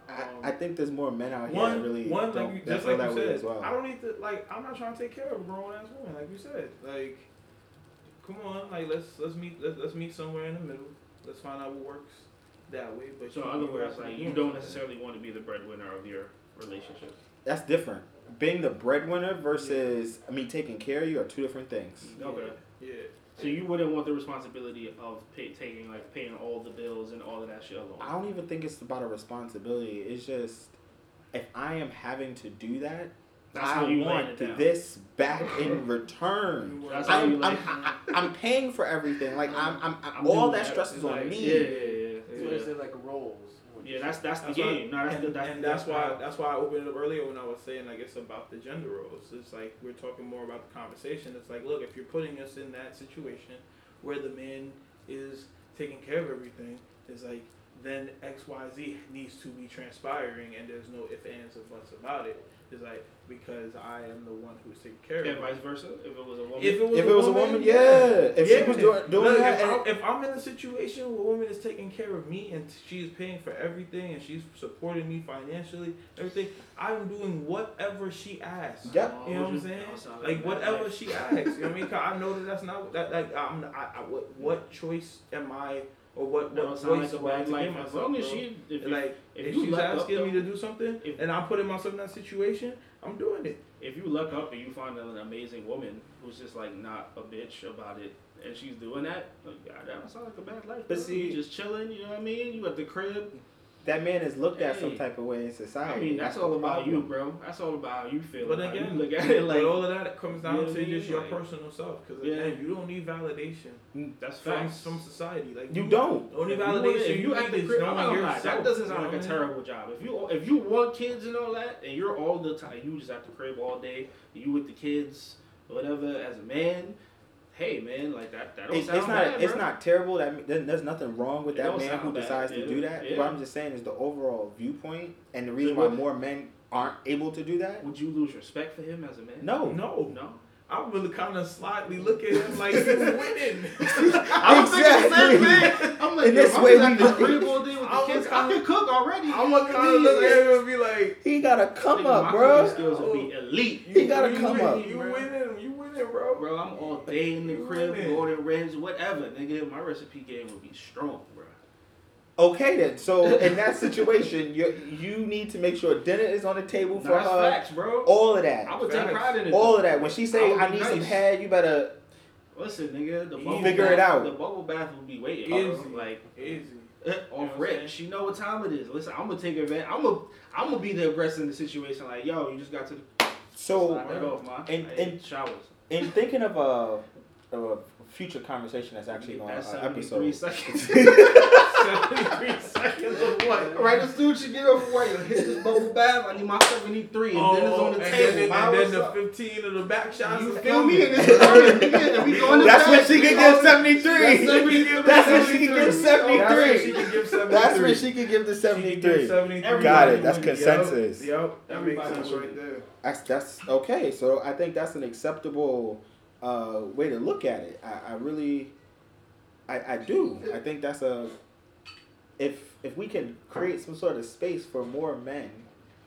I, Um, I think there's more men out here one that really one don't, like you, that just feel like that you way said, as well. I don't need to like I'm not trying to take care of a grown ass woman like you said. Like come on, like let's let's meet let's, let's meet somewhere in the middle. Let's find out what works that way. But So you- in other words, like you don't necessarily want to be the breadwinner of your relationship. That's different. Being the breadwinner versus I mean taking care of you are two different things. Okay. Yeah. So you wouldn't want the responsibility of pay, taking like paying all the bills and all of that shit alone. I don't even think it's about a responsibility. It's just if I am having to do that, That's I you want this back in return. That's I'm, lay. I'm, I, I- I'm paying for everything. Like I'm, I'm, I'm, I'm all that that. stress is on Like, me. Yeah, yeah, yeah. That's yeah. what I said, like roles. Yeah, that's that's the why- game. No, that's and, the that's, and that's why that's why I opened it up earlier when I was saying like it's about the gender roles. It's like we're talking more about the conversation. It's like look, if you're putting us in that situation where the man is taking care of everything, it's like then X Y Z needs to be transpiring, and there's no ifs ands or buts about it. It's like because I am the one who's taking care and of it. And vice versa. If it was a woman, If it was, If a, it was a woman, woman, yeah. If she was doing doing Look, that, if, I'm, if I'm in a situation where a woman is taking care of me and she's paying for everything and she's supporting me financially, everything, I'm doing whatever she asks. Yep. You know what I'm saying? Like whatever she asks. You know what I mean? Cause I know that that's not that. Like I'm. I, I, what what choice am I or what That what don't like a I have bad to life. give As long as she, if you, like if if, she's luck up, asking me to do something if- and I'm putting myself in that situation, I'm doing it. if you luck up and you find an amazing woman who's just like not a bitch about it, and she's doing that, like, God, that don't like a bad life. But see- you just chilling. You know what I mean? You at the crib. That man is looked at some type of way in society. I mean, that's the all about you, bro. That's all about how you feel. But again, you look at it like but all of that comes down You know to what I mean? just your Like- personal self. Because Yeah. again, you don't need validation mm, that's from from society. Like You don't. The only If you wanna- validation if you at the crib, I'm knowing not gonna yourself. that doesn't you sound know like a what terrible job. If you if you want kids and all that, and you're all the time, you just at the crib all day, you with the kids, whatever. As a man, hey man, like that. That don't It's, sound it's not. bad, it's bro. not terrible. That there's there's nothing wrong with It that man who bad, decides yeah, to do that. yeah. What I'm just saying is the overall viewpoint and the reason why more men aren't able to do that. Would you lose respect for him as a man? No, No, no. I'm really kind of slightly look at him like he's winning. I was thinking the same Exactly. thing. I'm like, In yo, this if I'm way, just at we- the crib all day with the I was kids. I kinda- can cook already. I'm gonna kind of look at him and be like, He gotta come Nigga, up, my bro. cooking skills would be elite. He gotta you come win, up, You bro. winning, you winning, bro. Bro, I'm all day in the crib, winning. ordering ribs, whatever, nigga. My recipe game would be strong, bro. Okay then. So in that situation, you you need to make sure dinner is on the table for Nah, that's her. facts, bro. All of that. I would take Facts. pride in it. All of that. When she say I I, be need some head, you better Listen, nigga, the bubble figure bath, it out. The bubble bath will be waiting. Easy. bro. Like Easy. off what I'm rip. She know what time it is. Listen, I'm gonna take advantage. I'm gonna I'm gonna be the aggressor in the situation. Like, yo, you just got to so slide off, man. and- Like, and- showers. In thinking of a, of a future conversation that's actually going That's to uh, 73 episode. seconds. 73 seconds of what? Right, this dude should get up for what? Hit this bubble bath. I need my 73, and then it's on the oh, and table. Then, Man, and then the up? 15 of the back shots. You is feel me? And it's coming, and we going to That's bed. when she can give seventy That's three. when she can give seventy she can give 73. That's when she can give the She seventy can give three. 73. Got it. That's consensus. Yep. That makes sense right there. That's that's okay. So I think that's an acceptable uh, way to look at it. I, I really, I, I do. I think that's a if if we can create some sort of space for more men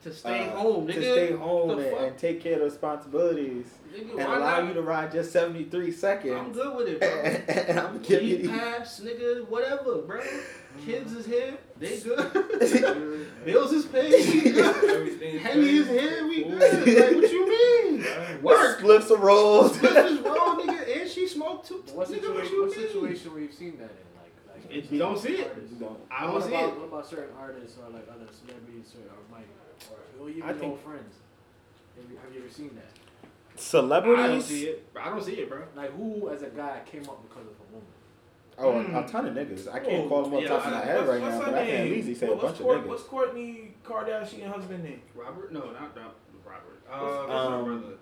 To stay uh, home, nigga. to stay home and, and take care of the responsibilities Nigga, and allow not? you to ride just seventy three seconds. I'm good with it, bro. and I'm gonna give you pass, nigga, whatever, bro. Kids is here, they good. Bills is paid, we good. Everything Henny is here, we good. Like, what you mean? Work. spliffs of rolls. Split is wrong, nigga, and she smoked too. But what nigga, situation? what you What mean? situation where you've seen that in? Like, like It- we don't see it. artists? I don't what see about, it. What about certain artists or like other celebrities or, or like, or even I think- old friends? Have you, have you ever seen that? Celebrities? I don't see it. I don't see it, bro. Like, who as a guy came up because of a woman? Oh, Mm. a, a ton of niggas. I can't Oh, call them off yeah, the top of my I- head right now, her but I can at name? least say a bunch what's of niggas. What's Kourtney Kardashian husband name? Robert? No, not, not Robert. Uh, What's- what's her um, brother?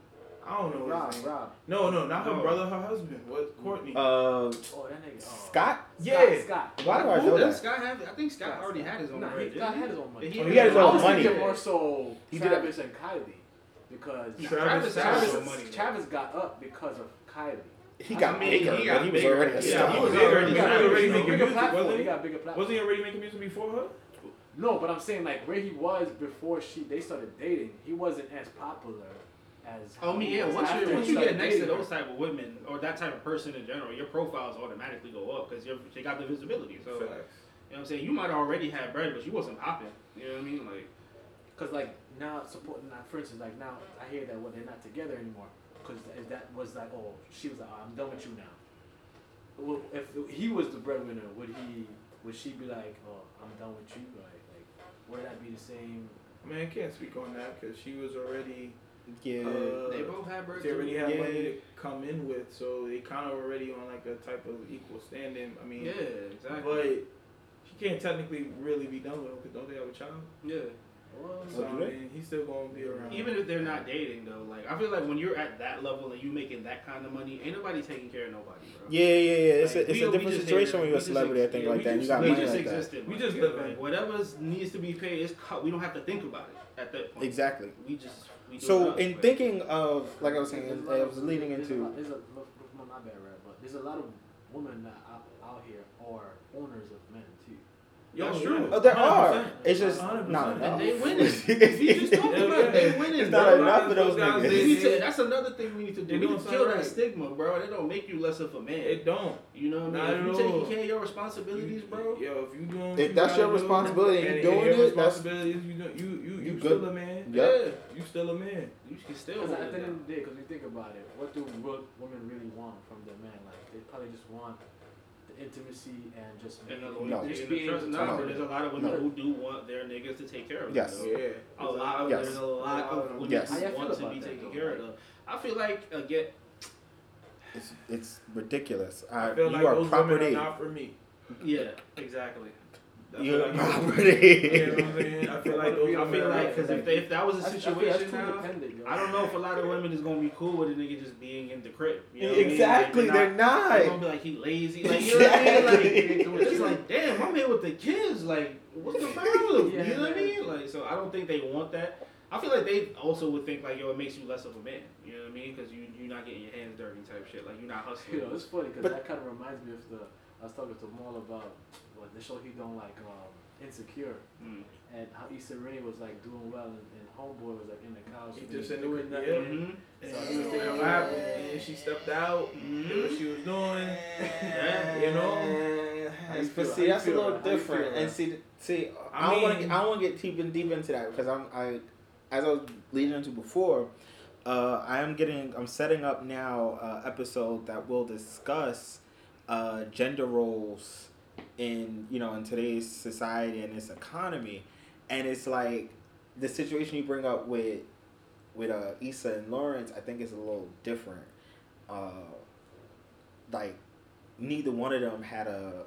I don't know. Rob. Rob. No, no, not her No. brother, her husband. What? Kourtney. Uh, Oh, that nigga. Oh. Scott. Yeah. Scott. Scott. Why do I Who know does that? Scott have? I think Scott Scott, already Scott. had his own Nah, bread. he, Scott had his own money. He he had his I own was money. thinking more so He did Travis and Kylie because Nah, Travis Travis, had has his some own money. Travis got up because of Kylie. He got I mean, bigger, he but got he was bigger. already a Yeah, star. he was bigger. already, He he got was already bigger. making bigger music, platform. wasn't He he? got bigger platform. Wasn't he already making music before her? No, but I'm saying like where he was before she they started dating, he wasn't as popular as. Oh, I mean, yeah. Once you once you get next to those type of women or that type of person in general, your profiles automatically go up because they got the visibility. So you know what I'm saying. You might already have bread, but you wasn't popping. You know what I mean? Like Cause like now supporting that, for instance, like now I hear that well they're not together anymore. Cause that was like oh she was like oh, I'm done with you now. Well, if he was the breadwinner, would he would she be like oh I'm done with you like like would that be the same? I mean, I can't speak on that because she was already. Yeah. Uh, they both had bread. They already too. have Yeah. money to come in with, so they kind of already on like a type of equal standing. I mean, Yeah, exactly. but she can't technically really be done with him because don't they have a child? yeah. Well, So I mean, he's still gonna be around. Even if they're not dating though, like I feel like when you're at that level and you making that kind of money, ain't nobody taking care of nobody, bro. Yeah, yeah, yeah. It's Like, a it's we- a different situation here- when you're a we just celebrity. I ex- think yeah, like that. and You got we money just like that. We just yeah, live like in- whatever needs to be paid is cut. We don't have to think about it at that point. Exactly. We just we So in but- thinking of like I was saying, There's a I lot was of- leading there's a into lot- There's a, look, look, no, my bad, Red, but there's a lot of women that out, out here are owners of men too. Yo, That's yeah. true. Oh, there 100%. are. It's just 100%. not And enough. they winning. We just talked about it. They yeah. winning. It's bro. not enough for those Those guys, niggas. We they- need to, that's another thing we need to do. They We need doing to kill something that stigma, bro. That don't make you less of a man. It don't. you know what Not I mean? If you all. taking care of your responsibilities, bro. Yo, if you doing, what If you that's your responsibility and you and- doing your it, that's- responsibilities, you do- you you You you good. still a man. Yep. Yeah. You still a man. You can still Because at the end of the day, because you think about it, what do women really want from their man? Like they probably just want the intimacy and just And the being- No. just and the being trust. able to Nah, No. there's a lot of women No. who do want their niggas to take care of them. Yes. though. Yeah. A lot of Yes. there's a lot of women Yes. How y'all who feel want to about be that, taken though? care of. I feel like again, It's it's ridiculous. I Uh, feel you like are those property. women are not for me. yeah, exactly. I You're feel like- property. You know what I'm saying? I feel like those I I feel are like because if, they, if that was a that's situation too now. I don't know if a lot of women is gonna be cool with a nigga just being in the crib. You know what I mean? exactly, Like, they're not. They're gonna be like he lazy, like you know what I mean? Exactly. Like it's like damn, I'm here with the kids. Like what's the problem? Yeah, you know what I mean? Like so, I don't think they want that. I feel like they also would think like yo, it makes you less of a man. You know what I mean? Because you you're not getting your hands dirty type shit. Like you're not hustling. You know, it's funny because that kind of reminds me of the. I was talking to Maul about what the show he don't like, um, Insecure, Mm. and how Issa Rae was like doing well, and, and Homeboy was like in the couch. He just was in the doing crib, nothing. Mhm. And So he he was was thinking thinking, what happened, and she stepped out, did what she was doing. You know? How you but feel? see, How you that's a little different. feel, and see, see, I I want mean- to. I don't want to get deep and deep into that because I'm. I, as I was leading into before, uh, I am getting. I'm setting up now uh, episode that will discuss uh, gender roles in you know in today's society and this economy, and it's like the situation you bring up with with uh, Issa and Lawrence. I think is a little different. Uh, like neither one of them had a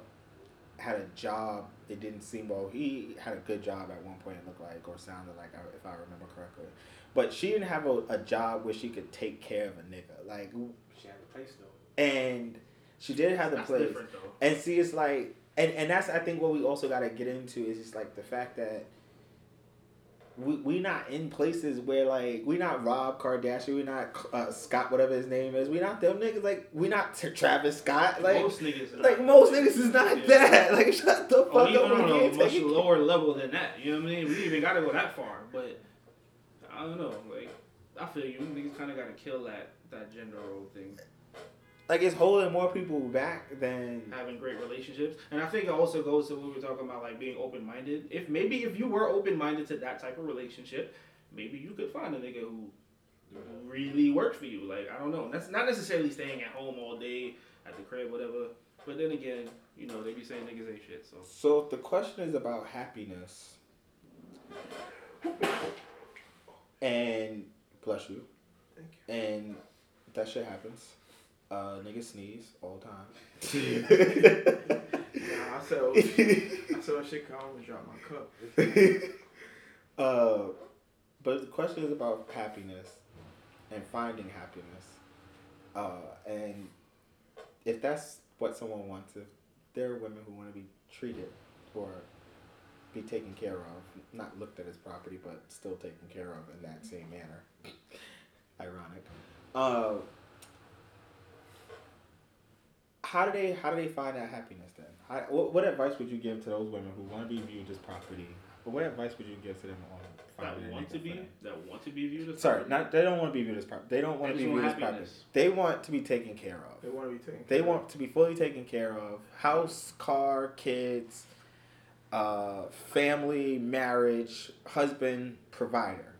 had a job. It didn't seem well. He had a good job at one point. It looked like or sounded like, if I remember correctly. But she didn't have a, a job where she could take care of a nigga. Like, She had a place though. and she did have the That's place. And see, it's like, and and that's I think what we also got to get into is just like the fact that we we not in places where like we not Rob Kardashian, we not uh, Scott, whatever his name is, we not them niggas. Like we not T- Travis Scott. Like most niggas, like not. most niggas is not Yeah. that. Like shut the fuck Or even up. on a much lower level than that. You know what I mean? We even gotta go that far, but I don't know. Like I feel you niggas kind of gotta kill that that gender role thing. Like it's holding more people back than Having great relationships, and I think it also goes to what we were talking about, like being open minded. If maybe if you were open minded to that type of relationship, maybe you could find a nigga who really works for you. Like I don't know. That's not necessarily staying at home all day at the crib, whatever. But then again, you know they be saying niggas ain't shit. So So if the question is about happiness, and bless you, Thank you. and that shit happens. Uh, niggas sneeze all the time. Nah, I said, I said when shit come, I'm gonna drop my cup. uh, but the question is about happiness and finding happiness. Uh, and if that's what someone wants, if there are women who want to be treated or be taken care of, not looked at as property, but still taken care of in that same manner. Ironic. Uh, how do they how do they find that happiness then? How, what, what advice would you give to those women who want to be viewed as property? But what advice would you give to them on find that want to be that want to be viewed as Sorry, property? not they don't want to be viewed as property. They don't want to be viewed as property. They want to be taken care of. They want to be taken. They care want to be fully taken care of. House, car, kids, uh, family, marriage, husband, provider.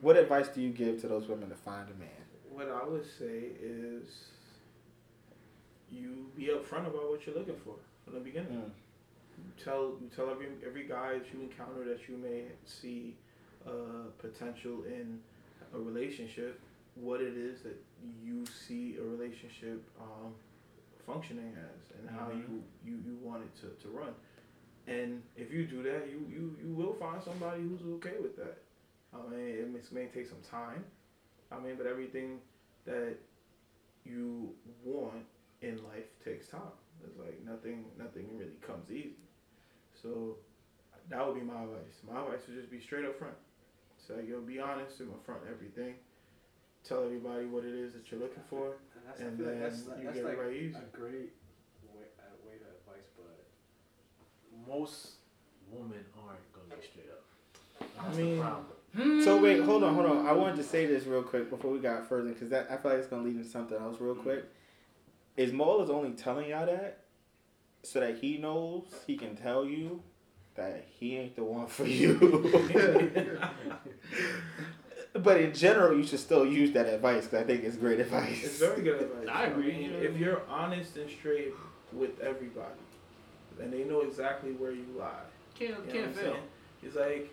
What advice do you give to those women to find a man? What I would say is, you be upfront about what you're looking for from the beginning. Mm. You tell you tell every every guy that you encounter that you may see uh, potential in a relationship, what it is that you see a relationship um, functioning as, and how you, you you want it to, to run. And if you do that, you, you, you will find somebody who's okay with that. I mean, it may, may take some time. I mean, but everything that you want in life takes time. It's like nothing nothing really comes easy. So that would be my advice. My advice would just be straight up front. So you'll be honest and upfront everything. Tell everybody what it is that you're looking for. And that's, And I like then that's, you that's get it like right easy. a great way, uh, way to advice, but most women aren't gonna be straight up. I That's mean- the problem. So wait, hold on, hold on. I wanted to say this real quick before we got further because that I feel like it's gonna lead into something else real quick. Is Maul is only telling y'all that so that he knows he can tell you that he ain't the one for you. but in general, you should still use that advice because I think it's great advice. It's very good advice. I agree. mean, if you're honest and straight with everybody, and they know exactly where you lie. Can't You know can't I'm fail. saying? It's like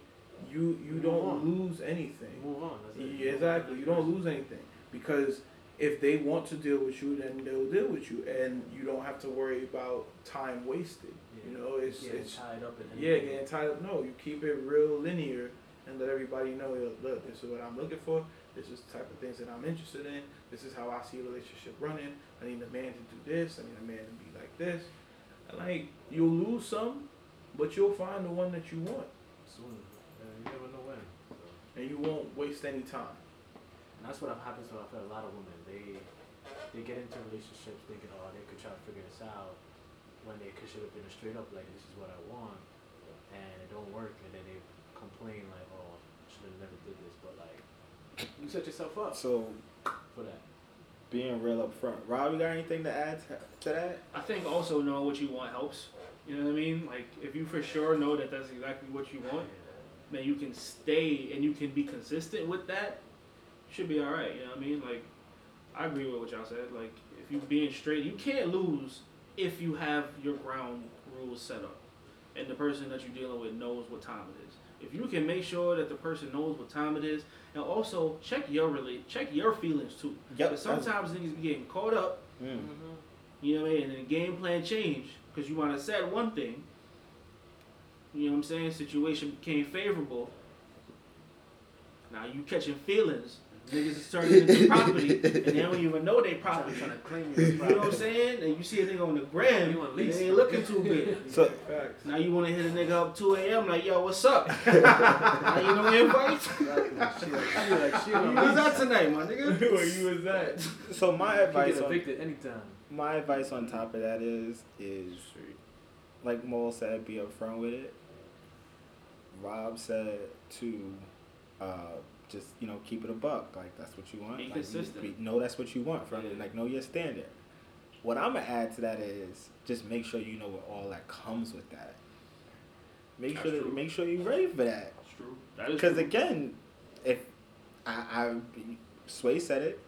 you you Move don't on. lose anything. Move on. That's it. Exactly. You don't lose anything because if they want to deal with you, then they'll deal with you, and you don't have to worry about time wasted. You know, it's Getting it's tied up in yeah, getting tied up. No, you keep it real linear and let everybody know. Look, this is what I'm looking for. This is the type of things that I'm interested in. This is how I see a relationship running. I need a man to do this. I need a man to be like this. And like you'll lose some, but you'll find the one that you want, Soon. Yeah, you never know when. So. and you won't waste any time. And that's what happens to a lot of women. They they get into relationships thinking, oh, they could try to figure this out when they could should have been straight up like, this is what I want, and it don't work, and then they complain like, oh, should have never did this, but like, you set yourself up So for that. being real up front. Rob, you got anything to add to, to that? I think also knowing what you want helps. You know what I mean? Like if you for sure know that that's exactly what you want, then you can stay and you can be consistent with that. You should be all right. You know what I mean? Like I agree with what y'all said. Like if you being straight, you can't lose if you have your ground rules set up, and the person that you're dealing with knows what time it is. If you can make sure that the person knows what time it is, and also check your really check your feelings too. Yep. Because sometimes niggas be getting caught up Mm. you know what I mean? And then the game plan changed because you want to set one thing. You know what I'm saying? Situation became favorable. Now you catching feelings. Niggas is turning into property, and they don't even know they property. Trying to claim property. You know what I'm saying? And you see a nigga on the gram, You on and lease. they ain't looking too good. So Now you want to hit a nigga up 2 a.m. like, yo, what's up? now you know invite. Exactly. She like, she like, she on Who's that tonight, my nigga? Where you was at? so my You advice get on evicted anytime. my advice on top of that is is like Mole said, be upfront with it. Rob said to uh, just you know keep it a buck. Like that's what you want. Be like, consistent. You, be, know that's what you want from it. Yeah. Like know your standard. What I'm gonna add to that is just make sure you know what all that comes with that. Make That's sure that, make sure you're ready for that. That's true. That is Because again, if I, I Sway said it,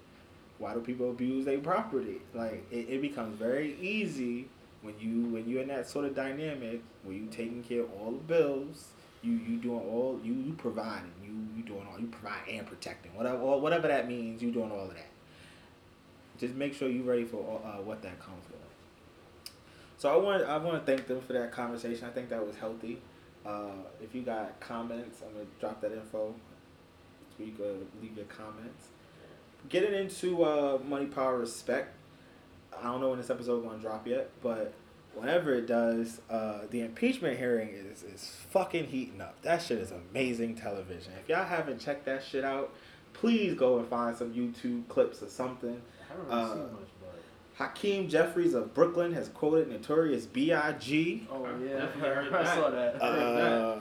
why do people abuse their property? Like it, it becomes very easy when you when you're in that sort of dynamic where you taking care of all the bills, you you doing all you you providing, you you doing all you provide and protecting whatever whatever that means. You doing all of that. Just make sure you're ready for uh, what that comes with. So I want I want to thank them for that conversation. I think that was healthy. Uh, if you got comments, I'm gonna drop that info. So you could leave your comments. Getting into uh, money, power, respect. I don't know when this episode gonna drop yet, but whenever it does, uh, the impeachment hearing is is fucking heating up. That shit is amazing television. If y'all haven't checked that shit out, please go and find some YouTube clips or something. I haven't really Uh, seen much, but. Hakeem Jeffries of Brooklyn has quoted Notorious B.I.G. Oh yeah, definitely heard I saw that. Uh,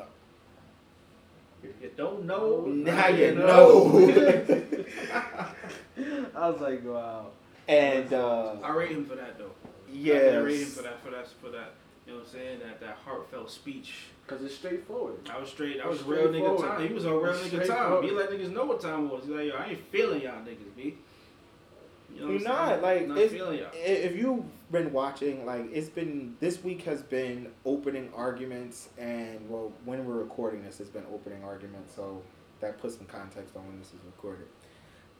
If you don't know, Now you know. I was like, wow. and uh, I rate him for that though. Yes, rate him for that, for that, for that. You know what I'm saying? That that heartfelt speech. Because it's straightforward. I was straight. I was real nigga time. He was on real nigga time. He let niggas know what time it was. He's like, yo, I ain't feeling y'all niggas, b. You know I'm not like not it's, if you've been watching, like it's been this week has been opening arguments, and well, when we're recording this, it's been opening arguments, so that puts some context on when this is recorded.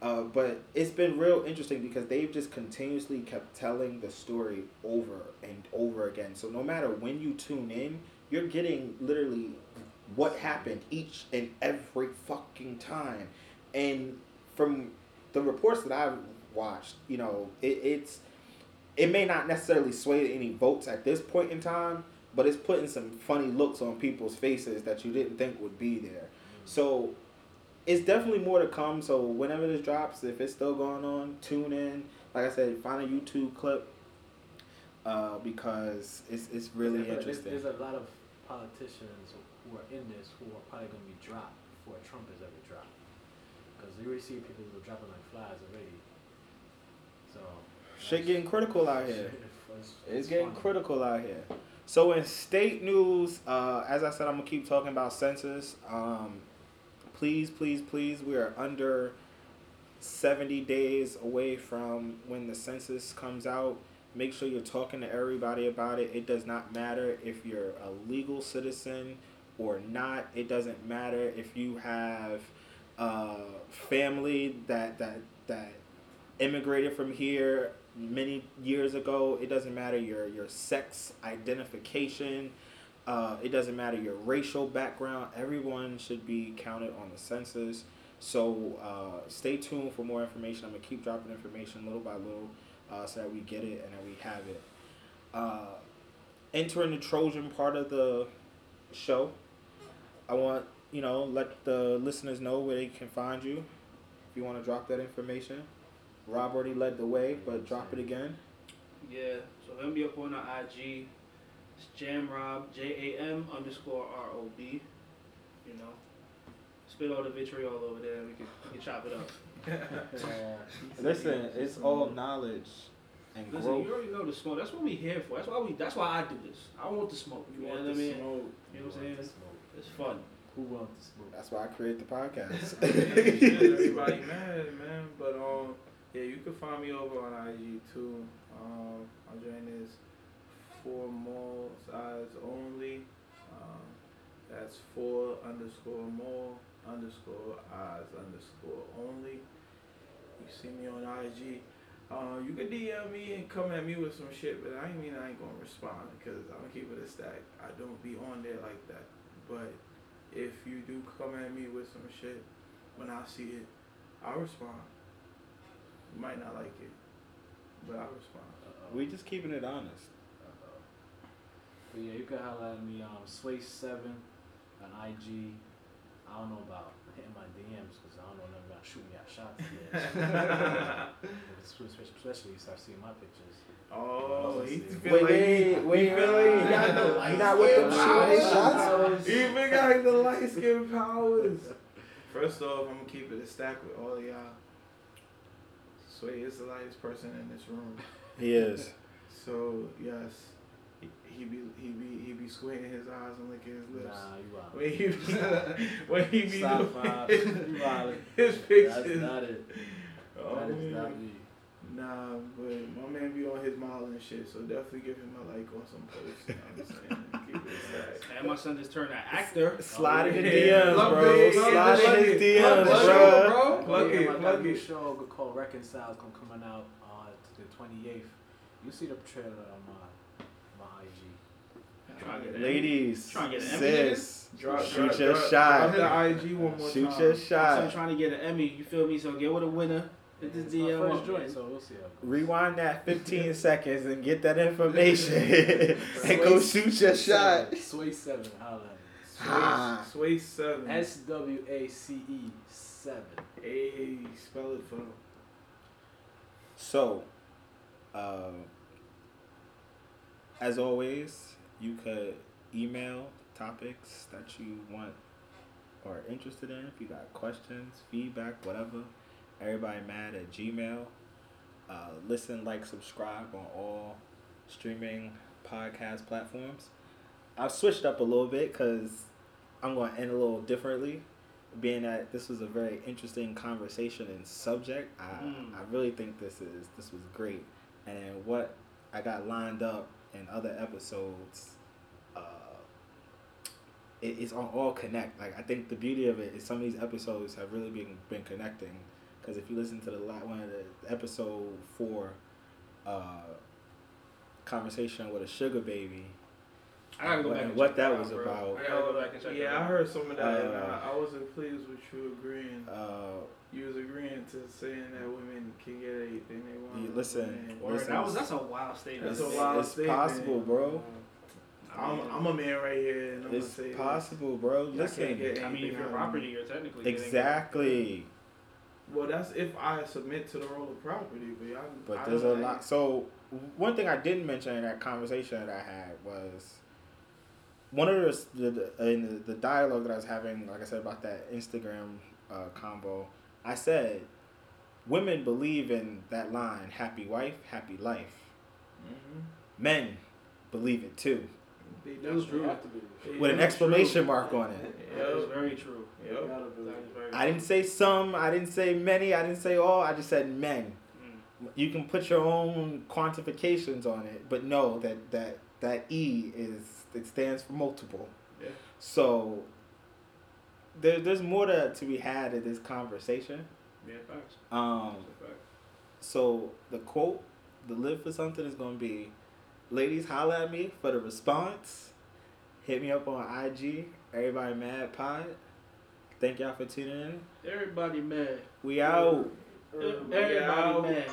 Uh, but it's been real interesting because they've just continuously kept telling the story over and over again. So no matter when you tune in, you're getting literally what happened each and every fucking time. And from the reports that I've watched, you know, it, it's it may not necessarily sway any votes at this point in time, but it's putting some funny looks on people's faces that you didn't think would be there. So it's definitely more to come. So whenever this drops, if it's still going on, tune in. Like I said, find a YouTube clip uh, because it's it's really there's- interesting. There's a lot of politicians who are in this who are probably going to be dropped before Trump is ever dropped. Because you already see people who are dropping like flies already. So. Shit getting critical out here. It's, It's getting fun. critical out here. So in state news, uh, as I said, I'm gonna keep talking about census. Um, please, please, please, we are under 70 days away from when the census comes out. Make sure you're talking to everybody about it. It does not matter if you're a legal citizen or not. It doesn't matter if you have uh, family that that that immigrated from here many years ago. It doesn't matter your your sex identification. Uh, it doesn't matter your racial background. Everyone should be counted on the census. So uh, stay tuned for more information. I'm gonna keep dropping information little by little, uh, so that we get it and that we have it. Uh, entering the Trojan part of the show. I want you know let the listeners know where they can find you. If you want to drop that information. Rob already led the way, but drop it again. Yeah, so hit me up on the IG. It's Jamrob, J A M underscore R O B. You know, spit all the vitriol over there. We can we can chop it up. Yeah. Listen, it's all knowledge and Listen, growth. you already know the smoke. That's what we here for. That's why we. That's why I do this. I want the smoke. You, know what I mean? Smoke. You know what I'm the saying? smoke. It's fun. Who wants the smoke? That's why I create the podcast. Everybody mad, man. But um, yeah, you can find me over on IG too. Um, my joint is for more size only. Um, that's four underscore more underscore eyes underscore only. You see me on IG. Uh, you can DM me and come at me with some shit, but I mean I ain't gonna respond because I'm gonna keep it a stack. I don't be on there like that. But if you do come at me with some shit, when I see it, I'll respond. You might not like it, but I'll respond. We just keeping it honest. Uh-oh. But yeah, you can holler at me, um, Sway7 on IG. I don't know about hitting my DMs because I don't know nothing about shooting y'all shots. there. especially, especially you start seeing my pictures. Oh, he Wait, feel like he, wait, wait, he feel like he wait. got the light not with skin powers. shots? He even got the light skin powers. First off, I'm gonna keep it a stack with all of y'all. Sway is the lightest person in this room. He is. So yes, he, he be he be he be squinting his eyes and licking his lips. Nah, you out. When he when he be Stop, doing Bob. his, You wildin'. his That's not it. Oh, that is man. not me. Nah, but my man be on his mile and shit, so definitely give him a like on some posts. You know what I'm saying? Keep it. And my son just turned an actor. Slide in the Yeah, DMs, bro. it, Slide in his DMs, bro. bro. Plug it, plug it. show called Reconcile gonna coming out uh, on the 28th. You see the trailer on my my IG. Trying to get an Ladies, Trying to get an sis, Drop, shoot your drop, shot. Drop the IG one more Shoot time. your My son shot. trying to get an Emmy. You feel me? So get with a winner. Hit this It's my DM first joint, so we'll see how it goes. Rewind that 15 seconds and get that information and go shoot your shot. Sway seven, holla Ah. Sway, Sway seven. S W A C E seven. A spell it for them. So, uh, as always, you could email topics that you want or interested in, if you got questions, feedback, whatever, everybody mad at Gmail. Uh, listen, like, subscribe on all streaming podcast platforms. I've switched up a little bit because I'm going to end a little differently. Being that this was a very interesting conversation and subject, I, Mm. I really think this is this was great. And what I got lined up in other episodes, uh, it, it's on all connect. Like I think the beauty of it is some of these episodes have really been been connecting. Because if you listen to the one of the episode four, uh, conversation with a sugar baby, I gotta go what, back and what that out, was bro. about. I gotta go back and check yeah, I heard some of that, and Uh, I, I wasn't pleased with you agreeing. Uh, You was agreeing to saying that women can get anything they want. You listen, Man. that was that's a wild statement. That's a wild it's statement. possible, bro. I I'm, I'm a man right here, and I'm It's gonna say possible, bro. Listen, get I mean, if you're property, me. you're technically exactly. Well, that's if I submit to the role of property, but I, But I there's a don't- lot. So one thing I didn't mention in that conversation that I had was one of the the, in the, the dialogue that I was having, like I said about that Instagram uh, combo. I said women believe in that line, "Happy wife, happy life." Mhm. Men believe it too, They That's do. true. Have to be. They with an do. exclamation mark on it. yeah, That is Yep. very true. You Yep. gotta That believe. is very I didn't say some. I didn't say many. I didn't say all. I just said men. Mm. You can put your own quantifications on it, but know that that that E is it stands for multiple. Yeah. So there, there's more to, to be had in this conversation. Yeah, facts. Um, That's a fact. so the quote, the live for something is gonna be, ladies holla at me for the response. Hit me up on IG. Everybody mad pod. Thank y'all for tuning in. Everybody mad. We out. Everybody out. mad.